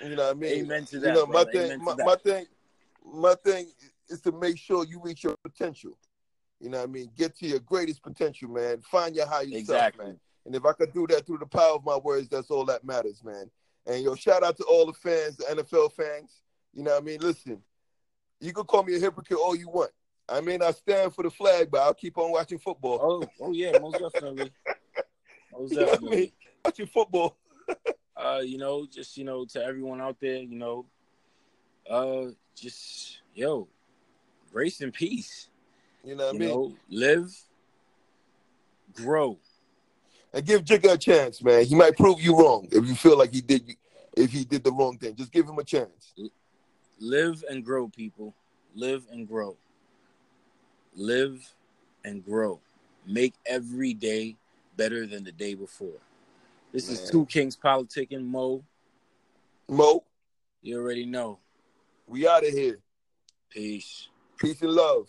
you know what I mean? Amen to that. you know, my brother. thing, my, my thing, my thing is to make sure you reach your potential. You know what I mean? Get to your greatest potential, man. Find your higher self, man. And if I could do that through the power of my words, that's all that matters, man. And yo, shout out to all the fans, the NFL fans. You know what I mean? Listen, you can call me a hypocrite all you want. I may not stand for the flag, but I'll keep on watching football. Oh, oh yeah, most definitely. Most You know I mean? Watching football. Uh, you know, just you know, to everyone out there, you know, uh, just yo, grace and peace. You know what I You mean? know, live, grow. and give Jigga a chance, man. He might prove you wrong if you feel like he did if he did the wrong thing. Just give him a chance. live and grow people live and grow live and grow. Make every day better than the day before. This is two kings politicking mo. Mo, you already know. We out of here. peace. Peace and love.